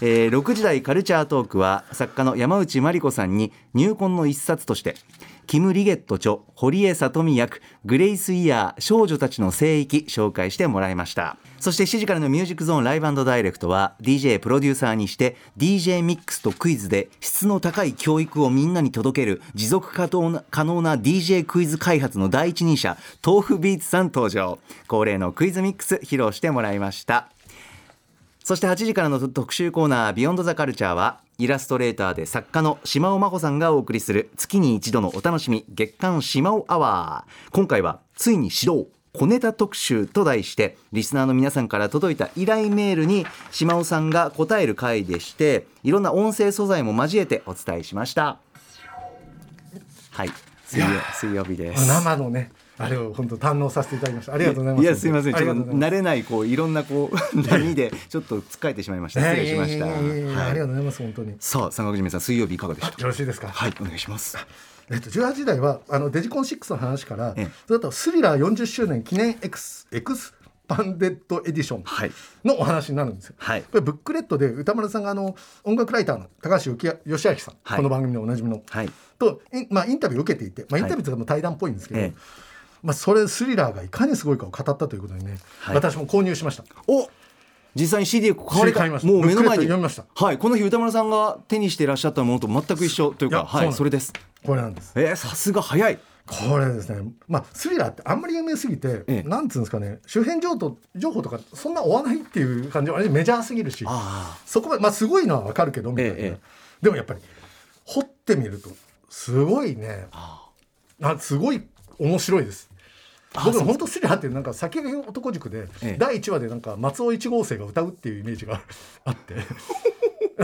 えー6時台カルチャートークは作家の山内真理子さんに入婚の一冊としてキム・リゲット著堀江聡美役グレイスイヤー少女たちの聖域紹介してもらいました。そして7時からのミュージックゾーンライブダイレクトは DJ プロデューサーにして DJ ミックスとクイズで質の高い教育をみんなに届ける持続可能な可能な DJ クイズ開発の第一人者豆腐ビーツさん登場。恒例のクイズミックス披露してもらいました。そして8時からの特集コーナービヨンドザカルチャーはイラストレーターで作家の島尾真帆さんがお送りする月に一度のお楽しみ月刊島尾アワー今回はつい。に始動小ネタ特集と題してリスナーの皆さんから届いた依頼メールに島尾さんが答える回でしていろんな音声素材も交えてお伝えしましたはい水曜水曜日です。生のねあれを本当堪能させていただきました。ありがとうございます。いやすみません。あちょっと慣れないこういろんなこう <laughs> 波でちょっとつっかえてしまいました。失礼しました、ありがとうございます本当に。さあ三角締めさん水曜日いかがでした？よろしいですか？はいお願いします。えっと、18時台はあのデジコン6の話から、ええ。それとスリラー40周年記念エクスエクスパンデッドエディションはい。のお話になるんですよ。はい。これブックレットで歌丸さんがあの音楽ライターの高橋幸義明さん、はい。この番組でおなじみの、はい。とまあ、インタビューを受けていて、まあ、インタビューとかもう対談っぽいんですけど、ええまあ、それスリラーがいかにすごいかを語ったということでね、はい。私も購入しました。お実際に CD 買われた。買いました。もう目の前にはい。この日歌丸さんが手にしていらっしゃったものと全く一緒というかはい。それです。これなんです。えー、さすが早い。これですね、まあ、スリラーってあんまり有名すぎて、ええ。なんつうんですかね。周辺情報情報とかそんな追わないっていう感じはメジャーすぎるし。あそこまで、まあ、すごいのはわかるけどみたいな、えでもやっぱり掘ってみるとすごいね。あ。あすごい面白いです。僕本当スリラーってなんか先が男塾で、ええ。第1話でなんか松尾1号生が歌うっていうイメージがあ <laughs> って。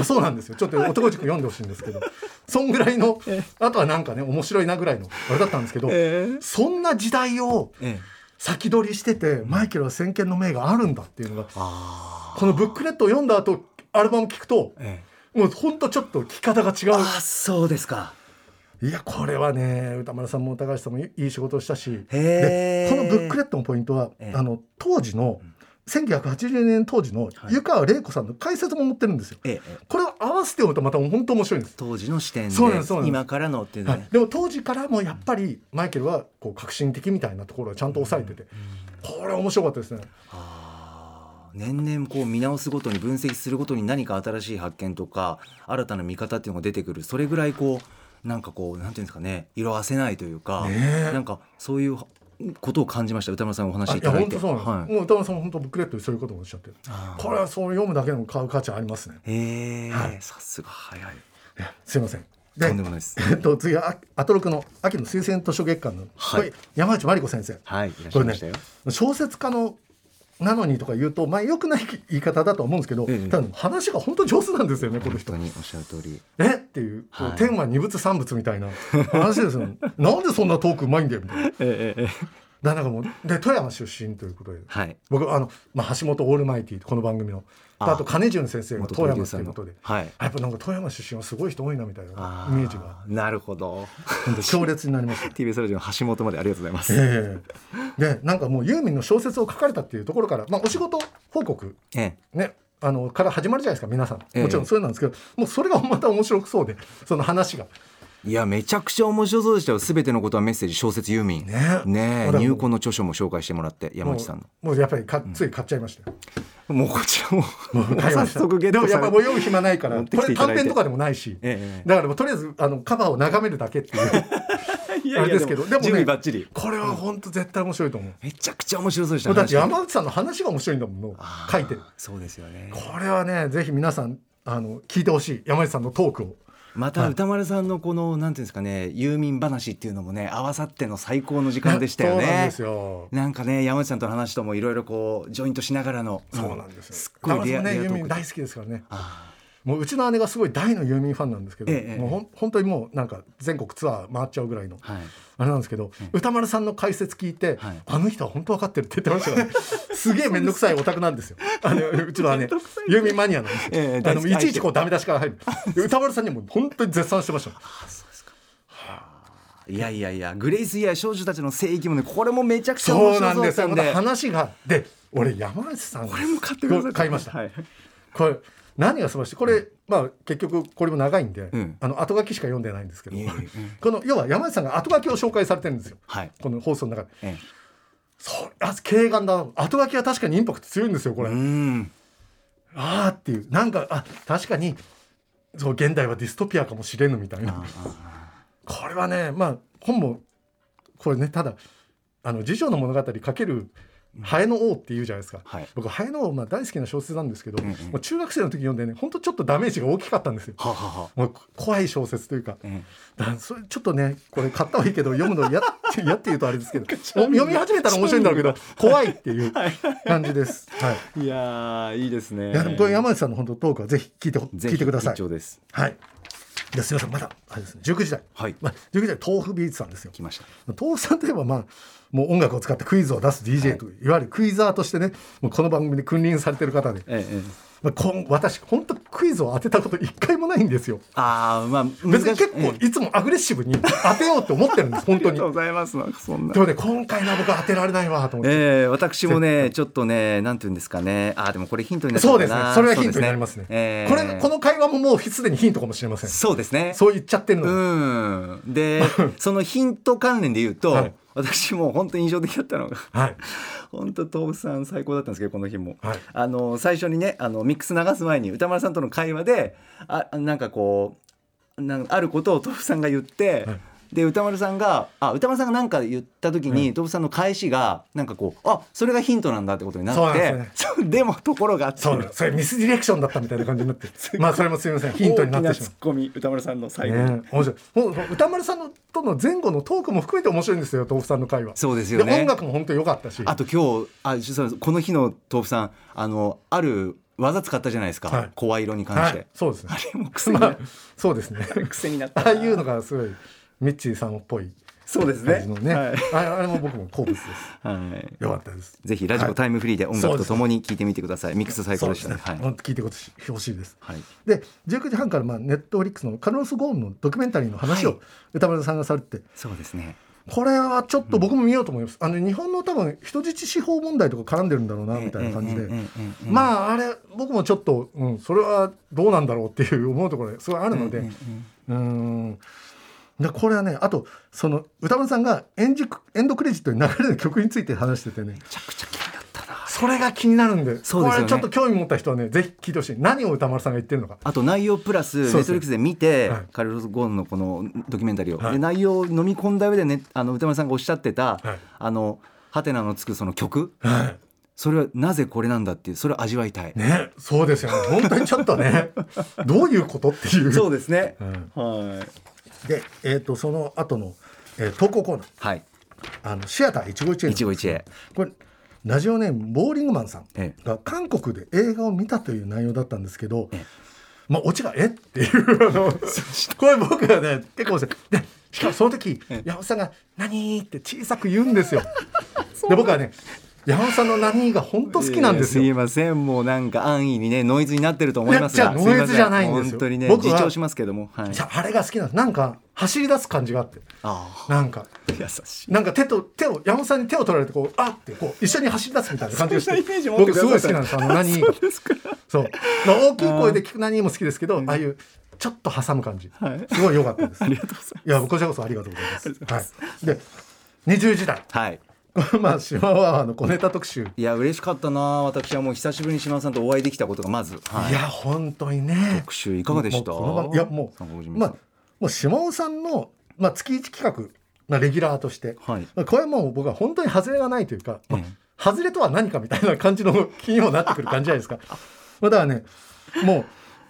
そうなんですよ。ちょっと男塾読んでほしいんですけど。<laughs> そんぐらいのあとはなんかね面白いなぐらいのあれだったんですけど、えそんな時代をええ。先取りしててマイケルは先見の明があるんだっていうのがあこのブックレットを読んだ後アルバム聴くとえもうほんとちょっと聴き方が違う。あそうですかいやこれはね歌丸さんも高橋さんもいいい仕事をしたしでこのブックレットのポイントは、ええ。あの当時の1980年当時の湯川玲子さんの解説も載ってるんですよ。ええええ。これを合わせて読むとまた本当面白いんです。当時の視点で今からのっていうね、はい、でも当時からもやっぱりマイケルはこう革新的みたいなところをちゃんと抑えてて、これ面白かったですね。年々こう見直すごとに分析するごとに何か新しい発見とか新たな見方っていうのが出てくる。それぐらいこうなんかこうなんていうんですかね色あせないというか、ねえ。なんかそういうことを感じました。歌丸さんお話あいただいて。本当そうなんです。はい。もう歌丸さんも本当ブックレットでそういうこともおっしゃってる。これはそう読むだけでも買う価値ありますね。へえ、はい。さすが早い。すいません。とんでもないです。えっと次はあアトロクの秋の推薦図書月間の、はい。これ山内真理子先生。はいいらっしゃいましたよ、小説家のなのにとか言うとまあ良くない言い方だと思うんですけど、ええただ話が本当上手なんですよねこの本人当。におっしゃる通りえ？っていうはい天は二物三物みたいな話ですよ。<laughs> なんでそんなトークうまいんだよみたいな。ええええだなんかもうで富山出身ということで。はい僕あの、まあ、橋本オールマイティーこの番組のああと金潤先生が元富山ということで、はい。やっぱなんか富山出身はすごい人多いなみたいなあイメージが。なるほど。強烈になりました。<laughs> TBS ラジオの橋本までありがとうございます、ええ。でなんかもうユーミンの小説を書かれたっていうところから、まあ、お仕事報告ええ。ねあのから始まるじゃないですか皆さん。ええ。もちろんそうなんですけど、もうそれがまた面白くそうでその話がいやめちゃくちゃ面白そうでしたよ。すべてのことはメッセージ小説ユーミン。ね。ねえ入魂の著書も紹介してもらって山も内さんの。うもうやっぱりかつい買っちゃいましたよ、もうこちらも早速ゲッでもトされやっぱもう読む暇ないから持ってこれ短編とかでもないし、ええだからもうとりあえずあのカバーを眺めるだけっていう。<laughs> いあれですけどでもね。これは本当絶対面白いと思う、めちゃくちゃ面白そうでした。だって山内さん。の話が面白いんだもん書いて。そうですよね。これはねぜひ皆さんあの聞いてほしい。山内さんのトークをまた歌丸さんのこのなんていうんですかねユーミン話っていうのもね合わさっての最高の時間でしたよね <laughs> そうなんです。よなんかね山内さんとの話ともいろいろこうジョイントしながらのそうなんですよ。すっごいリア高橋さんねユーミン大好きですからね。あもううちの姉がすごい大のユーミンファンなんですけど、ええもうほん本当にもうなんか全国ツアー回っちゃうぐらいのーはいあれなんですけど、歌丸さんの解説聞いて、はいあの人は本当分かってるって言ってましたからね。<laughs> すげえ面倒くさいオタクなんですよ。あのうちの姉ユーミンマニアなんですよ。ええあのいちいちこうダメ出しから入る。で歌丸さんにも本当に絶賛してました。いやいやいやグレイスイヤー少女たちの聖域もねこれもめちゃくちゃ面そう白なんですよ。話がで俺山内さんこれも買ってください買いました。はいこれ何が素晴らしい？これ、まあ結局これも長いんで、うん。あの後書きしか読んでないんですけど、うんこの要は山内さんが後書きを紹介されてるんですよ。はい。この放送の中で。えそうあ軽眼だ後書きは確かにインパクト強いんですよこれ、ああっていう。なんかあ確かにそう現代はディストピアかもしれぬみたいな。これはねまあ本もこれねただあの次女の物語かけるハエの王っていうじゃないですか、はい。僕ハエの王、まあ、大好きな小説なんですけど、うんうん。もう中学生の時読んでね本当ちょっとダメージが大きかったんですよ。ははは怖い小説というか。えだからそれちょっとねこれ買ったはいいけど読むの嫌嫌っていうとあれですけど <laughs> 読み始めたら面白いんだろうけど怖いっていう感じです。はい。えいやーいいですね。いやでもこれ山内さんの本当トークはぜひ聞いて聞いてください。はい。いやすみません。まだあれですね。19時台。はい。まあ19時台豆腐ビーツさんですよ。来ました。豆腐さんといえばまあもう音楽を使ってクイズを出す DJ と、い、わゆるクイザーとしてねもうこの番組で君臨されてる方で、ええええまあ、こん私本当クイズを当てたこと一回もないんですよ。ああまあ別に結構いつもアグレッシブに当てようって思ってるんです本当に。ございますなんかそんなでもね今回の僕は当てられないわと思って。ええ私もねちょっとねなんていうんですかねあーでもこれヒントになそううですねそれはヒントになりますね。ええこれこの会話ももうすでにヒントかもしれません。そうですねそう言っちゃってるの。うんで <laughs> そのヒント関連で言うと、はい私も本当に印象的だったのがはい。本当豆腐さん最高だったんですけどこの日も、はい。あの最初にねあのミックス流す前に歌丸さんとの会話であなんかこうなんあることを豆腐さんが言って、はいで歌丸さんがあ歌丸さんが何か言った時に、豆腐さんの返しがなんかこうあそれがヒントなんだってことになってですね。そう <laughs> でもところがあって。そうそれミスディレクションだったみたいな感じになってまあそれもすみませんヒントになってしま大きなツッコミ歌丸さんの最後。ね、面白い。歌丸さんのとの前後のトークも含めて面白いんですよ豆腐さんの会話。そうですよね。音楽も本当に良かったし。あと今日あこの日の豆腐さんあのある技使ったじゃないですか、はい。声色に関して、はい、そうですね。あれも癖にな <laughs> まあそうですね。<laughs> 癖になったああいうのがすごいミッチーさんっぽいそうですね。ね。はい。ああれも僕も好物です。はい。よかったです。ぜひラジコタイムフリーで音楽とともに聞いてみてください。ミックス最高でした。ね。ね。はい。聞いてほしいです。はい。で19時半からまあネットフリックスのカルロス・ゴーンのドキュメンタリーの話をはい。歌丸さんがされてて。そうですね。これはちょっと僕も見ようと思います、あの日本の多分人質司法問題とか絡んでるんだろうなみたいな感じで、まああれ僕もちょっと、うん、それはどうなんだろうっていう思うところがすごいあるので。うんでこれはねあとその歌丸さんがエンジエンドクレジットに流れる曲について話しててね。めちゃくちゃ気になったな。それが気になるんでそうですよね。これちょっと興味持った人はねぜひ聞いてほしい。何を歌丸さんが言ってるのか。あと内容プラスネットフリックスで見て、はい。カルロス・ゴーンのこのドキュメンタリーを、はい。で内容を飲み込んだ上でねあの歌丸さんがおっしゃってた、はい。あのハテナのつくその曲。はい。それはなぜこれなんだっていうそれを味わいたい、ねそうですよね。本当にちょっとね。<laughs> どういうことっていう。そうですね、うん。はいで、えー、とその後の、えー投稿コーナー。はい。あのシアター一期一会一期一会これラジオネームボーリングマンさんえが韓国で映画を見たという内容だったんですけど、ええ。まあオチが「えっ?」ていうあのこれ僕がね結構でしかもその時山本さんが「何?」って小さく言うんですよ。<laughs> で僕はね山本さんの「何?」が本当好きなんですよ。すいません。もうなんか安易にねノイズになってると思いますが。いやじゃあノイズじゃないんですよ。本当にね僕は自重しますけども。はい。あれが好きなんです。なんか走り出す感じがあって。あなんか。あ優しい。なんか手と手を山本さんに手を取られてこうあってこう一緒に走り出すみたいな感じがして。<laughs> 僕すごい好きなんです。あの何？そうですか。そう。まあ大きい声で聞く何も好きですけどああいうちょっと挟む感じ、はい。すごい良かったです。<laughs> ありがとうございます。いやこちらこそありがとうございます。はい、で20時代。はい <laughs> まあ島はの小ネタ特集、いや嬉しかったな。私はもう久しぶりに島田さんとお会いできたことがまず、はい。い、や本当にね。特集いかがでした？いやもうまあもう島尾さんの、まあ、月一企画、まあ、レギュラーとして、はい。まあこれはもう僕は本当に外れがないというか、まあええ外れとは何かみたいな感じの気にもなってくる感じじゃないですか。<laughs> まあだからねもう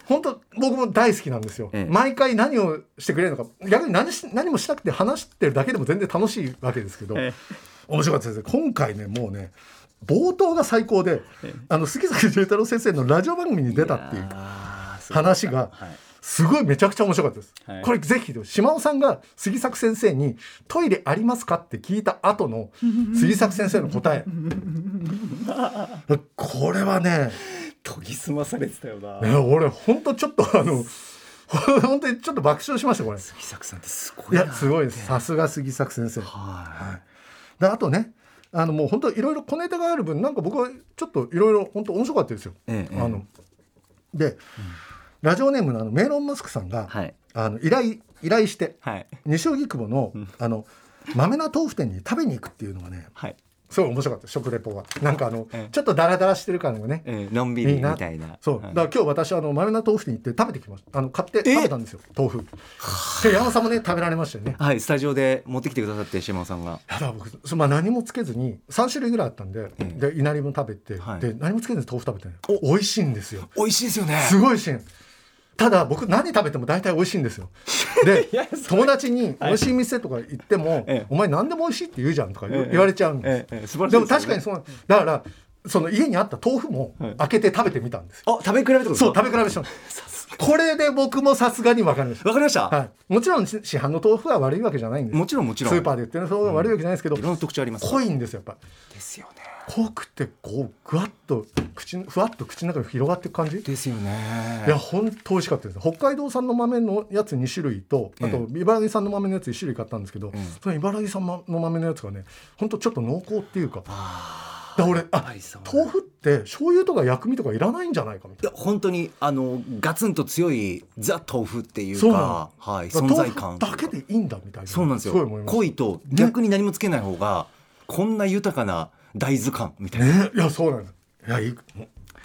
本当僕も大好きなんですよ、ええ。毎回何をしてくれるのか逆に何し何もしなくて話してるだけでも全然楽しいわけですけど、え面白かったです。ね今回ねもうね冒頭が最高で、あの杉崎重太郎先生のラジオ番組に出たっていう話がはい。すごいめちゃくちゃ面白かったです。はい。これぜひ島尾さんが杉作先生に「トイレありますか?」って聞いた後の <laughs> 杉作先生の答え。これはね研ぎ澄まされてたよな。ね俺ほんとちょっとあの本当にちょっと爆笑しましたこれ。杉作さんってすごいいなやすごいです。さすが杉作先生。はであとねあのもう本当いろいろ小ネタがある分なんか僕はちょっといろいろ本当面白かったですよ。ええええ。あので、ラジオネームのあのメロンマスクさんが、はい。あの依頼依頼してはい。西荻窪の、あの豆な豆腐店に食べに行くっていうのがねはい、すごい面白かった食レポがなんかあの、ええちょっとダラダラしてる感がね。えーのんびりみたいな。そう。だはいから今日私あの豆な豆腐店に行って食べてきました。あの買って食べたんですよ豆腐。で山本さんもね食べられましたよね。はい、スタジオで持ってきてくださって島尾さんが。やだ僕そまあ、何もつけずに3種類ぐらいあったんで,、えでいなりも食べて、はい。で何もつけずに豆腐食べてねお美味しいんですよ。美味しいですよね。すごい美味しいただ僕何食べても大体美味しいんですよ。で <laughs> 友達に美味しい店とか行っても、ええ。お前何でも美味しいって言うじゃんとか言,、われちゃうんです、でも確かにそうなんだからその家にあった豆腐もはい。開けて食べてみたんですよ、あ食べ比べってことそう食べ比べしたの <laughs> これで僕もさすがに分かりました。わかりました、はい、もちろん市市販の豆腐が悪いわけじゃないんです。もちろんもちろん。スーパーで売ってる豆腐が悪いわけじゃないですけど、いろんな特徴あります。濃いんですよやっぱ。ですよね。濃くてこうぐわっと口ふわっと口の中に広がっていく感じ？ですよね。いや本当美味しかったです。北海道産の豆のやつ2種類とあとえ茨城産の豆のやつ1種類買ったんですけど、ええその茨城産の豆のやつがね本当ちょっと濃厚っていうかだから俺あ豆腐って醤油とか薬味とかいらないんじゃないかみたいいや本当にあのガツンと強いザ豆腐っていうかはい存在感だけでいいんだみたいな。そうなんですよ。濃いと逆に何もつけない方が、こんな豊かな大豆感みたいな、ね。いやそうなんだいやいい。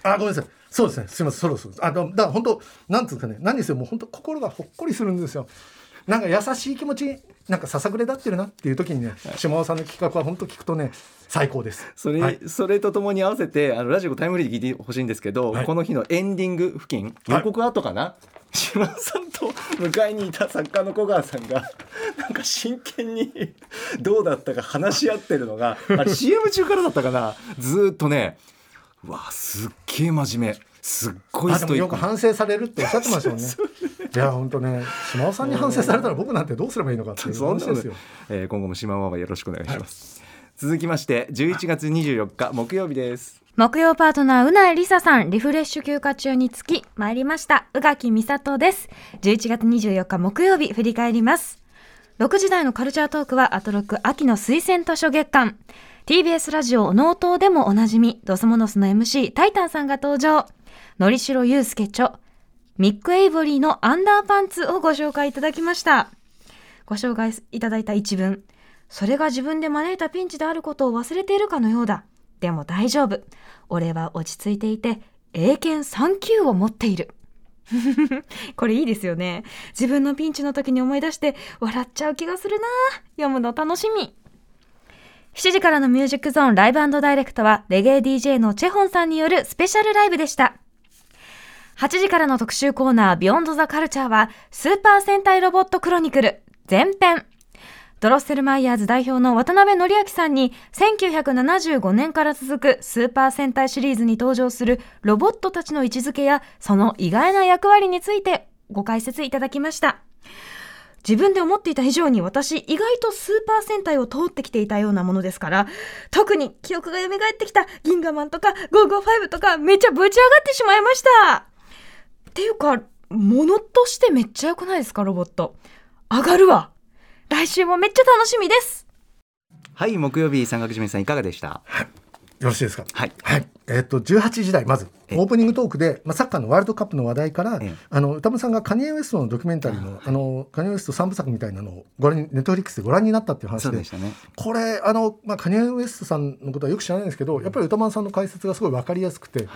あごめんなさい。そうですね。すみません。そろそろ。あだだから本当なんつうかね何せもう本当心がほっこりするんですよなんか優しい気持ちなんかささくれ立ってるなっていう時にね島尾さんの企画は本当聞くとね最高です。それ、はい。それとともに合わせてあのラジオタイムリーで聞いてほしいんですけど、はい。この日のエンディング付近予告後かな、島田さんと向かいにいた作家の小川さんが <laughs> なんか真剣にどうだったか話し合ってるのがあれ <laughs> CM 中からだったかな？ずーっとねうわすっげえ真面目。すっごいストイック。よく反省されるっておっしゃってましたもんね <laughs> いや本当ね島尾さんに反省されたら僕なんてどうすればいいのかっていう <laughs> 話ですよ。えー今後も島ママよろしくお願いします、続きまして11月24日木曜日です。木曜パートナーうないりささんリフレッシュ休暇中につき参りました。宇垣美里です。11月24日木曜日振り返ります。6時台のカルチャートークはアトロック秋の推薦図書月間。TBS ラジオノートでもおなじみドスモノスの MC タイタンさんが登場。のりしろゆうすけ著ミック・エイボリーのアンダーパンツをご紹介いただきました。ご紹介いただいた一文。それが自分で招いたピンチであることを忘れているかのようだ。でも大丈夫。俺は落ち着いていて英検3級を持っている。<laughs> これいいですよね。自分のピンチの時に思い出して笑っちゃう気がするな。読むの楽しみ。7時からのミュージックゾーンライブダイレクトはレゲエ DJ のチェホンさんによるスペシャルライブでした。8時からの特集コーナービヨンドザカルチャーはスーパー戦隊ロボットクロニクル前編ドロッセルマイヤーズ代表の渡辺則明さんに1975年から続くスーパー戦隊シリーズに登場するロボットたちの位置づけやその意外な役割についてご解説いただきました。自分で思っていた以上に私意外とスーパー戦隊を通ってきていたようなものですから特に記憶が蘇ってきた銀河マンとか555とかめっちゃぶち上がってしまいましたっていうかものとしてめっちゃ良くないですかロボット。上がるわ。来週もめっちゃ楽しみです。はい木曜日三角締めさんいかがでした？よろしいですか？はい。はい、えっと18時台まずえオープニングトークで、まあ、サッカーのワールドカップの話題から、ええ。あの歌丸さんがカニエ・ウエストのドキュメンタリーのあのカニエ・ウエスト三部作みたいなのをご覧にネットフリックスでご覧になったっていう話でそうでしたね。これあの、まあ、カニエ・ウエストさんのことはよく知らないんですけどやっぱり歌丸さんの解説がすごい分かりやすくて、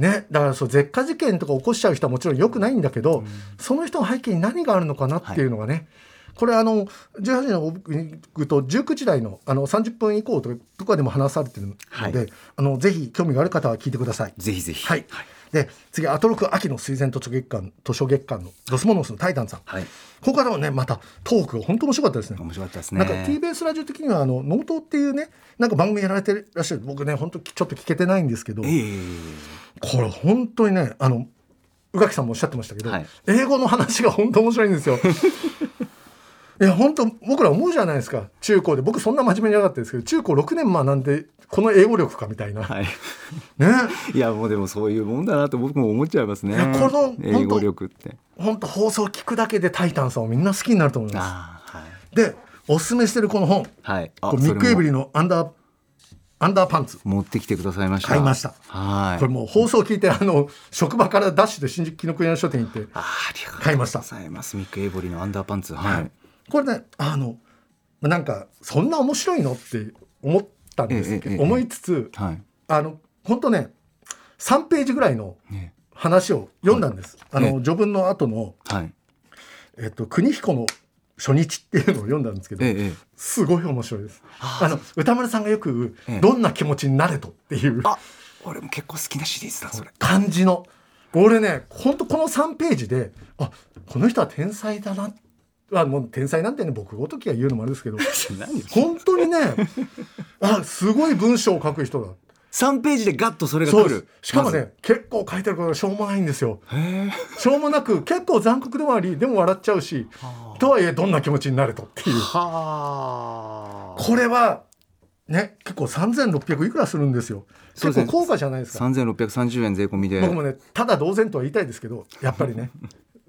ね、だからそう舌禍事件とか起こしちゃう人はもちろんよくないんだけど、その人の背景に何があるのかなっていうのがね、これあの18時のオープニングと19時台のあの30分以降とかとかでも話されてるので、はい。あのぜひ興味がある方は聞いてください。ぜひぜひ。はい、で次アトロク秋の推薦図書月間図書月間のドスモノスのタイタンさん、はい。ここからもねまたトークが本当面白かったですね。面白かったですね。なんか TBS ラジオ的にはあのノートっていうねなんか番組やられてらっしゃる僕ね本当ちょっと聞けてないんですけど、ええこれ本当にねあの宇垣さんもおっしゃってましたけど、はい。英語の話が本当面白いんですよ。<laughs> いや本当僕ら思うじゃないですか。中高で。僕そんな真面目になかったですけど中高6年学んでこの英語力かみたいな、はい。ね。<laughs> いやもうでもそういうもんだなと僕も思っちゃいますね。この英語力って。本当放送聞くだけでタイタンさんをみんな好きになると思いまああはい。す。でおすすめしてるこの本。はい。ミック・エブリーのアンダーアンダーパンツ。持ってきてくださいました。買いました。はい。これもう放送聞いてあの職場からダッシュで新宿紀ノ国屋書店行ってあありがとう買いましたございますミック・エイボリーのアンダーパンツ。はい、これねあのなんかそんな面白いのって思ったんですけど、ええええ思いつつはい。あの本当ね3ページぐらいのね話を読んだんです、あのえ序文の後の、はい。えっと、国彦の初日っていうのを読んだんですけど、ええええ。すごい面白いです。あの歌丸さんがよくどんな気持ちになれと」っていう。あ俺も結構好きなシリーズだそれ。感じの。俺ね本当この3ページであこの人は天才だなあもう天才なんてね僕ごときが言うのもあれですけど <laughs> 何本当にねあすごい文章を書く人だ。3ページでガッとそれが来る。す。しかもね、まず。結構書いてることがしょうもないんですよ。しょうもなく結構残酷でもありでも笑っちゃうしとはいえどんな気持ちになれとっていう。はあ。これはね結構3600いくらするんですよ。結構高価じゃないですか。3630円税込みで。僕もねただ同然とは言いたいですけどやっぱりね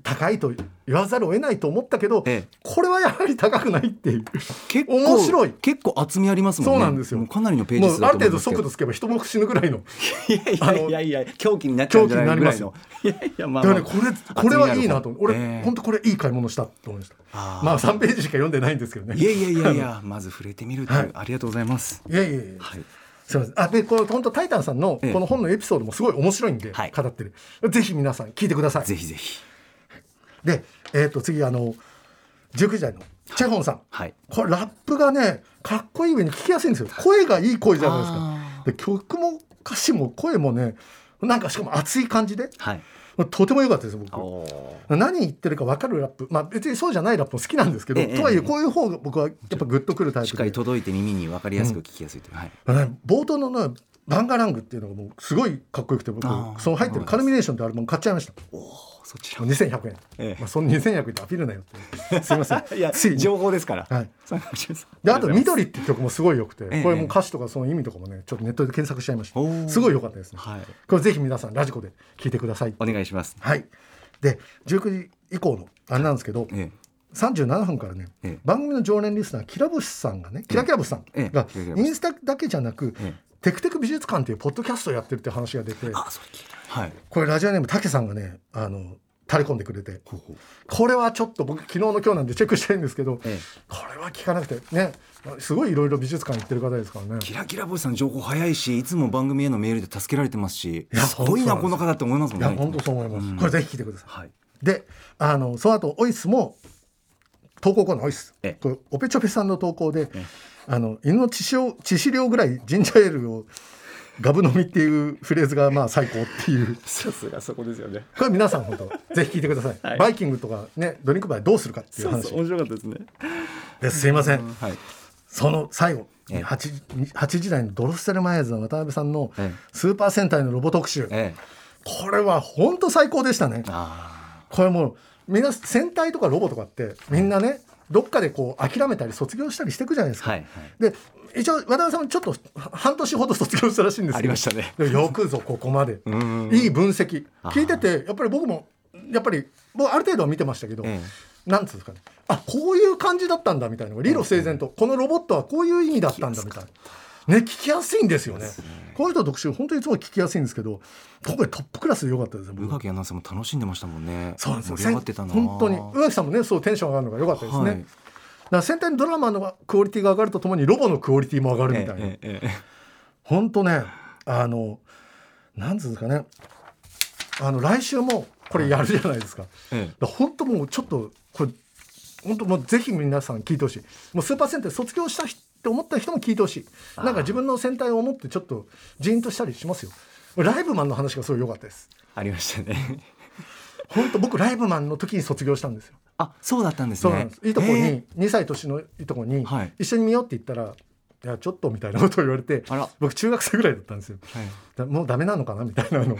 高いと言わざるを得ないと思ったけど、ええ。これはやはり高くないっていう。結構面白い。結構厚みありますもんね。そうなんですよ。かなりのページ数ある程度速度つけば人も死ぬぐらいの。いやいやいや狂気になっちゃうんじゃないぐらいの。いやいやまあまあねこれこれはいいなと俺、ええ。本当これいい買い物したと思いました。まあ3ページしか読んでないんですけどね。いやいやいやいや <laughs> まず触れてみるっていう、はい。ありがとうございます。いやいやいやはい。すみません。あでこの本当タイタンさんのええ。この本のエピソードもすごい面白いんで、はい。語ってる。ぜひ皆さん聞いてください。ぜひぜひで、えー、と次あの19時代のチェホンさん。はい。これラップがねかっこいい上に聞きやすいんですよ。声がいい声じゃないですか。あで曲も歌詞も声もねなんかしかも熱い感じではい。とても良かったです僕。お何言ってるか分かるラップ。まあ別にそうじゃないラップも好きなんですけど、ええとはいえええこういう方が僕はやっぱグッとくるタイしっかり届いて耳に分かりやすく聞きやすいという、はい。あのね冒頭のねバンガラングっていうのがもうすごいかっこよくて僕その入ってるカルミネーションってアルバム買っちゃいました。おおそちら2100円、ええ。まあ、その2100円ってアピールなよって。<laughs> すいません。いや情報ですから。はい。であと「緑」って曲もすごい良くて、ええ。これも歌詞とかその意味とかもねちょっとネットで検索しちゃいました。すごい良かったですね、はい。これぜひ皆さんラジコで聞いてください。お願い。しますはい。で19時以降のあれなんですけど、え37分からね、ええ。番組の常連リスナーキラブシさんがねキラキラブシさんええ。がインスタだけじゃなく、えテクテク美術館っていうポッドキャストをやってるって話が出てあそれ聞いた。はい。これラジオネームたけさんがねあの垂れ込んでくれてほうほう。これはちょっと僕昨日の今日なんでチェックしたいんですけど、ええ。これは聞かなくてねすごいいろいろ美術館行ってる方ですからね。キラキラボイスさん情報早いしいつも番組へのメールで助けられてますしいやすごいなこの方って思いますもんね。いや本当そう思います、うん。これぜひ聞いてください。はい。であのその後オイスも投稿コーナーオイス。ええ。これオペチョペさんの投稿で、えあの犬の致死量致死量ぐらいジンジャーエールをガブ飲みっていうフレーズがまあ最高っていう。さすがそこですよね。これ皆さん本当ぜひ聞いてください、はい。バイキングとかねドリンクバーどうするかっていう話。面白かったですね。ですすいません、はい。その最後ええ。8, 8時台のドロッセルマイヤーズの渡辺さんのええ。スーパー戦隊のロボ特集、ええ。これは本当最高でしたね。あこれもうみんな戦隊とかロボとかってみんなねどっかでこう諦めたり卒業したりしていくじゃないですか、あはいはい。で一応渡辺さんもちょっと半年ほど卒業したらしいんですけど。ありましたね。よくぞここまで。<laughs> ん。いい分析。聞いててやっぱり僕もやっぱり僕ある程度は見てましたけど、えなんつうんですかね。あこういう感じだったんだみたいな。理路整然と、このロボットはこういう意味だったんだみたいな。ね、聞きやすいんですよね。この人の特集本当にいつも聞きやすいんですけど今回トップクラスで良かったです宇垣アナウンサーも楽しんでましたもんね。そうなんですよ。盛り上がってたな。本当に。宇垣さんもねそうテンション上がるのが良かったですね、はい。だから戦隊のドラマのクオリティが上がるとともにロボのクオリティも上がるみたいな、ええええ本当ねあのなんつうんですかね。あの来週もこれやるじゃないですか,、ええ。本当もうちょっとこれ本当もうぜひ皆さん聞いてほしい。もうスーパー戦隊卒業したって思った人も聞いてほしい。なんか自分の戦隊を思ってちょっとジーンとしたりしますよ。ライブマンの話がすごい良かったです。ありましたね。本当僕ライブマンの時に卒業したんですよ。あそうだったんですね。いとこに、え2歳年のいとこに、はい。一緒に見ようって言ったら「いやちょっと」みたいなことを言われて僕中学生ぐらいだったんですよ。えはい。だもうダメなのかなみたいなの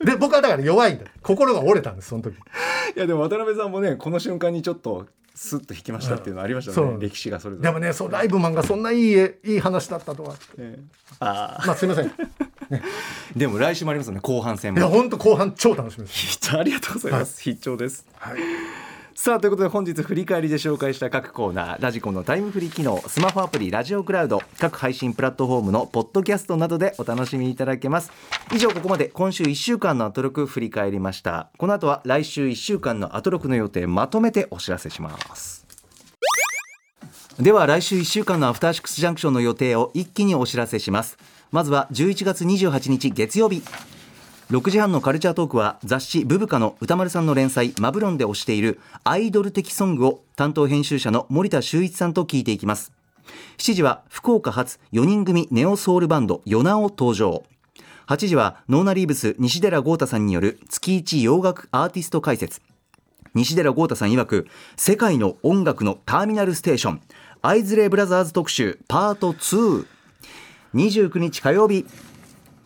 <laughs> で僕はだから弱いんだ。心が折れたんですその時。いやでも渡辺さんもねこの瞬間にちょっとスッと引きましたっていうのありましたね、そう。歴史がそれぞれ。でもねそうライブマンがそんないい絵いい話だったとは。ええ。あまあすいません。い <laughs> あでも来週もありますよね後半戦も。や本当後半超楽しみです。<laughs> ありがとうございます、必聴です。はいさあということで本日振り返りで紹介した各コーナーラジコンのタイムフリー機能スマホアプリラジオクラウド各配信プラットフォームのポッドキャストなどでお楽しみいただけます。以上ここまで今週1週間のアトロク振り返りました。この後は来週1週間のアトロクの予定まとめてお知らせします。では来週1週間のアフターシックスジャンクションの予定を一気にお知らせします。まずは11月28日月曜日。6時半のカルチャートークは雑誌ブブカの歌丸さんの連載マブロンで推しているアイドル的ソングを担当編集者の森田修一さんと聞いていきます。7時は福岡発4人組ネオソウルバンドヨナオ登場。8時はノーナリーブス西寺豪太さんによる月一洋楽アーティスト解説。西寺豪太さん曰く世界の音楽のターミナルステーションアイズレイブラザーズ特集パート2 29日火曜日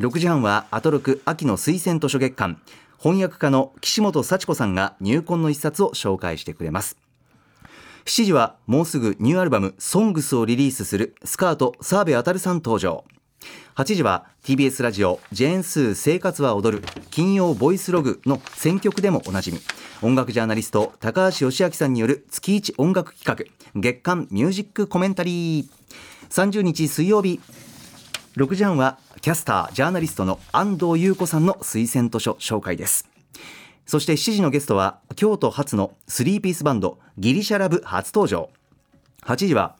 6時半はアトロク秋の推薦図書月間。翻訳家の岸本幸子さんが入魂の一冊を紹介してくれます。7時はもうすぐニューアルバム「ソングスをリリースするスカート澤部渉さん登場。8時は TBS ラジオ「ジェーンスー生活は踊る」金曜ボイスログの選曲でもおなじみ。音楽ジャーナリスト高橋義明さんによる月一音楽企画月間ミュージックコメンタリー。30日水曜日6時半はキャスタージャーナリストの安藤優子さんの推薦図書紹介です。そして7時のゲストは京都発のスリーピースバンドギリシャラブ初登場。8時は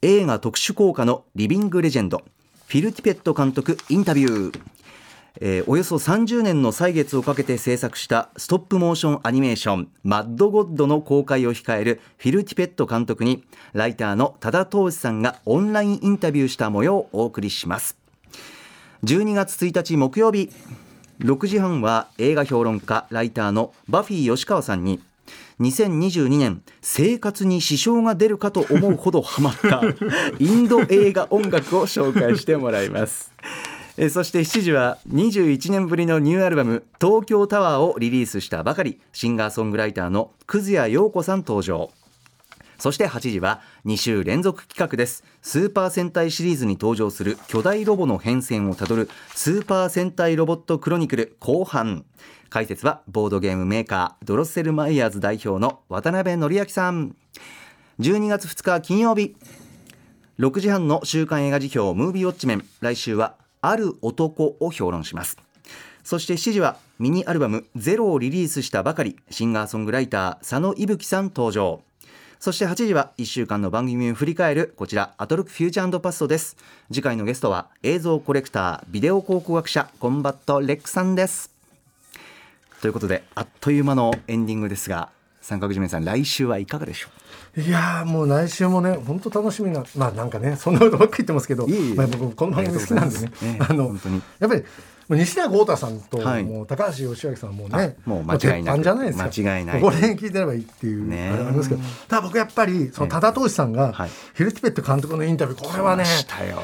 映画特殊効果のリビングレジェンドフィル・ティペット監督インタビュー。えーおよそ30年の歳月をかけて制作したストップモーションアニメーション「マッドゴッド」の公開を控えるフィル・ティペット監督にライターの多田投資さんがオンラインインタビューした模様をお送りします。12月1日木曜日。6時半は映画評論家ライターのバフィー吉川さんに2022年生活に支障が出るかと思うほどハマった <laughs> インド映画音楽を紹介してもらいます。えーそして7時は21年ぶりのニューアルバム「東京タワー」をリリースしたばかりシンガーソングライターの葛谷陽子さん登場。そして8時は2週連続企画です。スーパー戦隊シリーズに登場する巨大ロボの変遷をたどるスーパー戦隊ロボットクロニクル後半。解説はボードゲームメーカードロッセルマイヤーズ代表の渡辺範明さん。12月2日金曜日。6時半の週刊映画時評ムービーウォッチメン。来週はある男を評論します。そして7時はミニアルバムゼロをリリースしたばかり。シンガーソングライター佐野伊吹さん登場。そして8時は1週間の番組を振り返るこちらアトロックフューチャーパストです。次回のゲストは映像コレクタービデオ考古学者コンバット REC さんです。ということであっという間のエンディングですが三角締めさん来週はいかがでしょいやーもう来週もね本当楽しみなまあなんかねそんなことばっかり言ってますけどいえいえ。まあ、僕この番組好きなんでね。ええあの本当に。やっぱり西田豪太さんと、はい。もう高橋義明さんはもうねあもう間違いなく鉄板じゃないですか。間違いないここら辺聞いてればいいっていう、あれありますけど。ただ僕やっぱりその多田投資さんが、はい。ヒルティペット監督のインタビューこれはねうしたよ。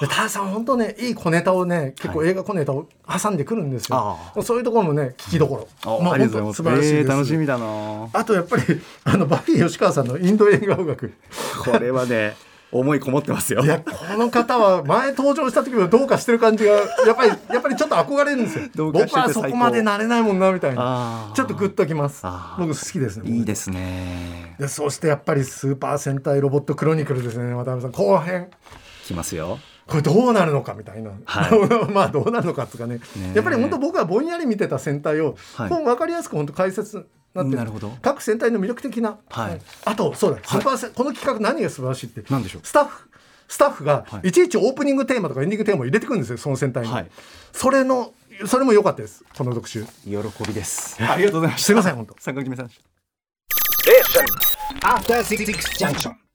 で多田さん本当ねいい小ネタをね結構映画小ネタを挟んでくるんですよ、あそういうところもね聞きどころ、あありがとうございます。本当素晴らしいです、えー楽しみだな。あとやっぱりあのバフィー吉川さんのインド映画音楽。これはね思いこもってますよ。いやこの方は前登場した時もどうかしてる感じがやっぱり <laughs> やっぱりちょっと憧れるんですよ。僕はそこまでなれないもんなみたいな。ちょっとグッときます。僕好きですねいいですね。でそしてやっぱりスーパー戦隊ロボットクロニクルですね渡辺さん。後編。きますよ。これどうなるのかみたいな、は <laughs> まあどうなるのかっていうかね。ねやっぱり本当僕はぼんやり見てた戦隊を、はい。分かりやすく本当解説になってるなるほど。各戦隊の魅力的な、はい。あとそうだ、スーパー戦この企画何が素晴らしいって何でしょう。スタッフスタッフがはい。いちいちオープニングテーマとかエンディングテーマを入れてくるんですよその戦隊に、はい。それのそれも良かったですこの特集。喜びです。ありがとうございました。すいません本当。三角締めさん After Six Junction.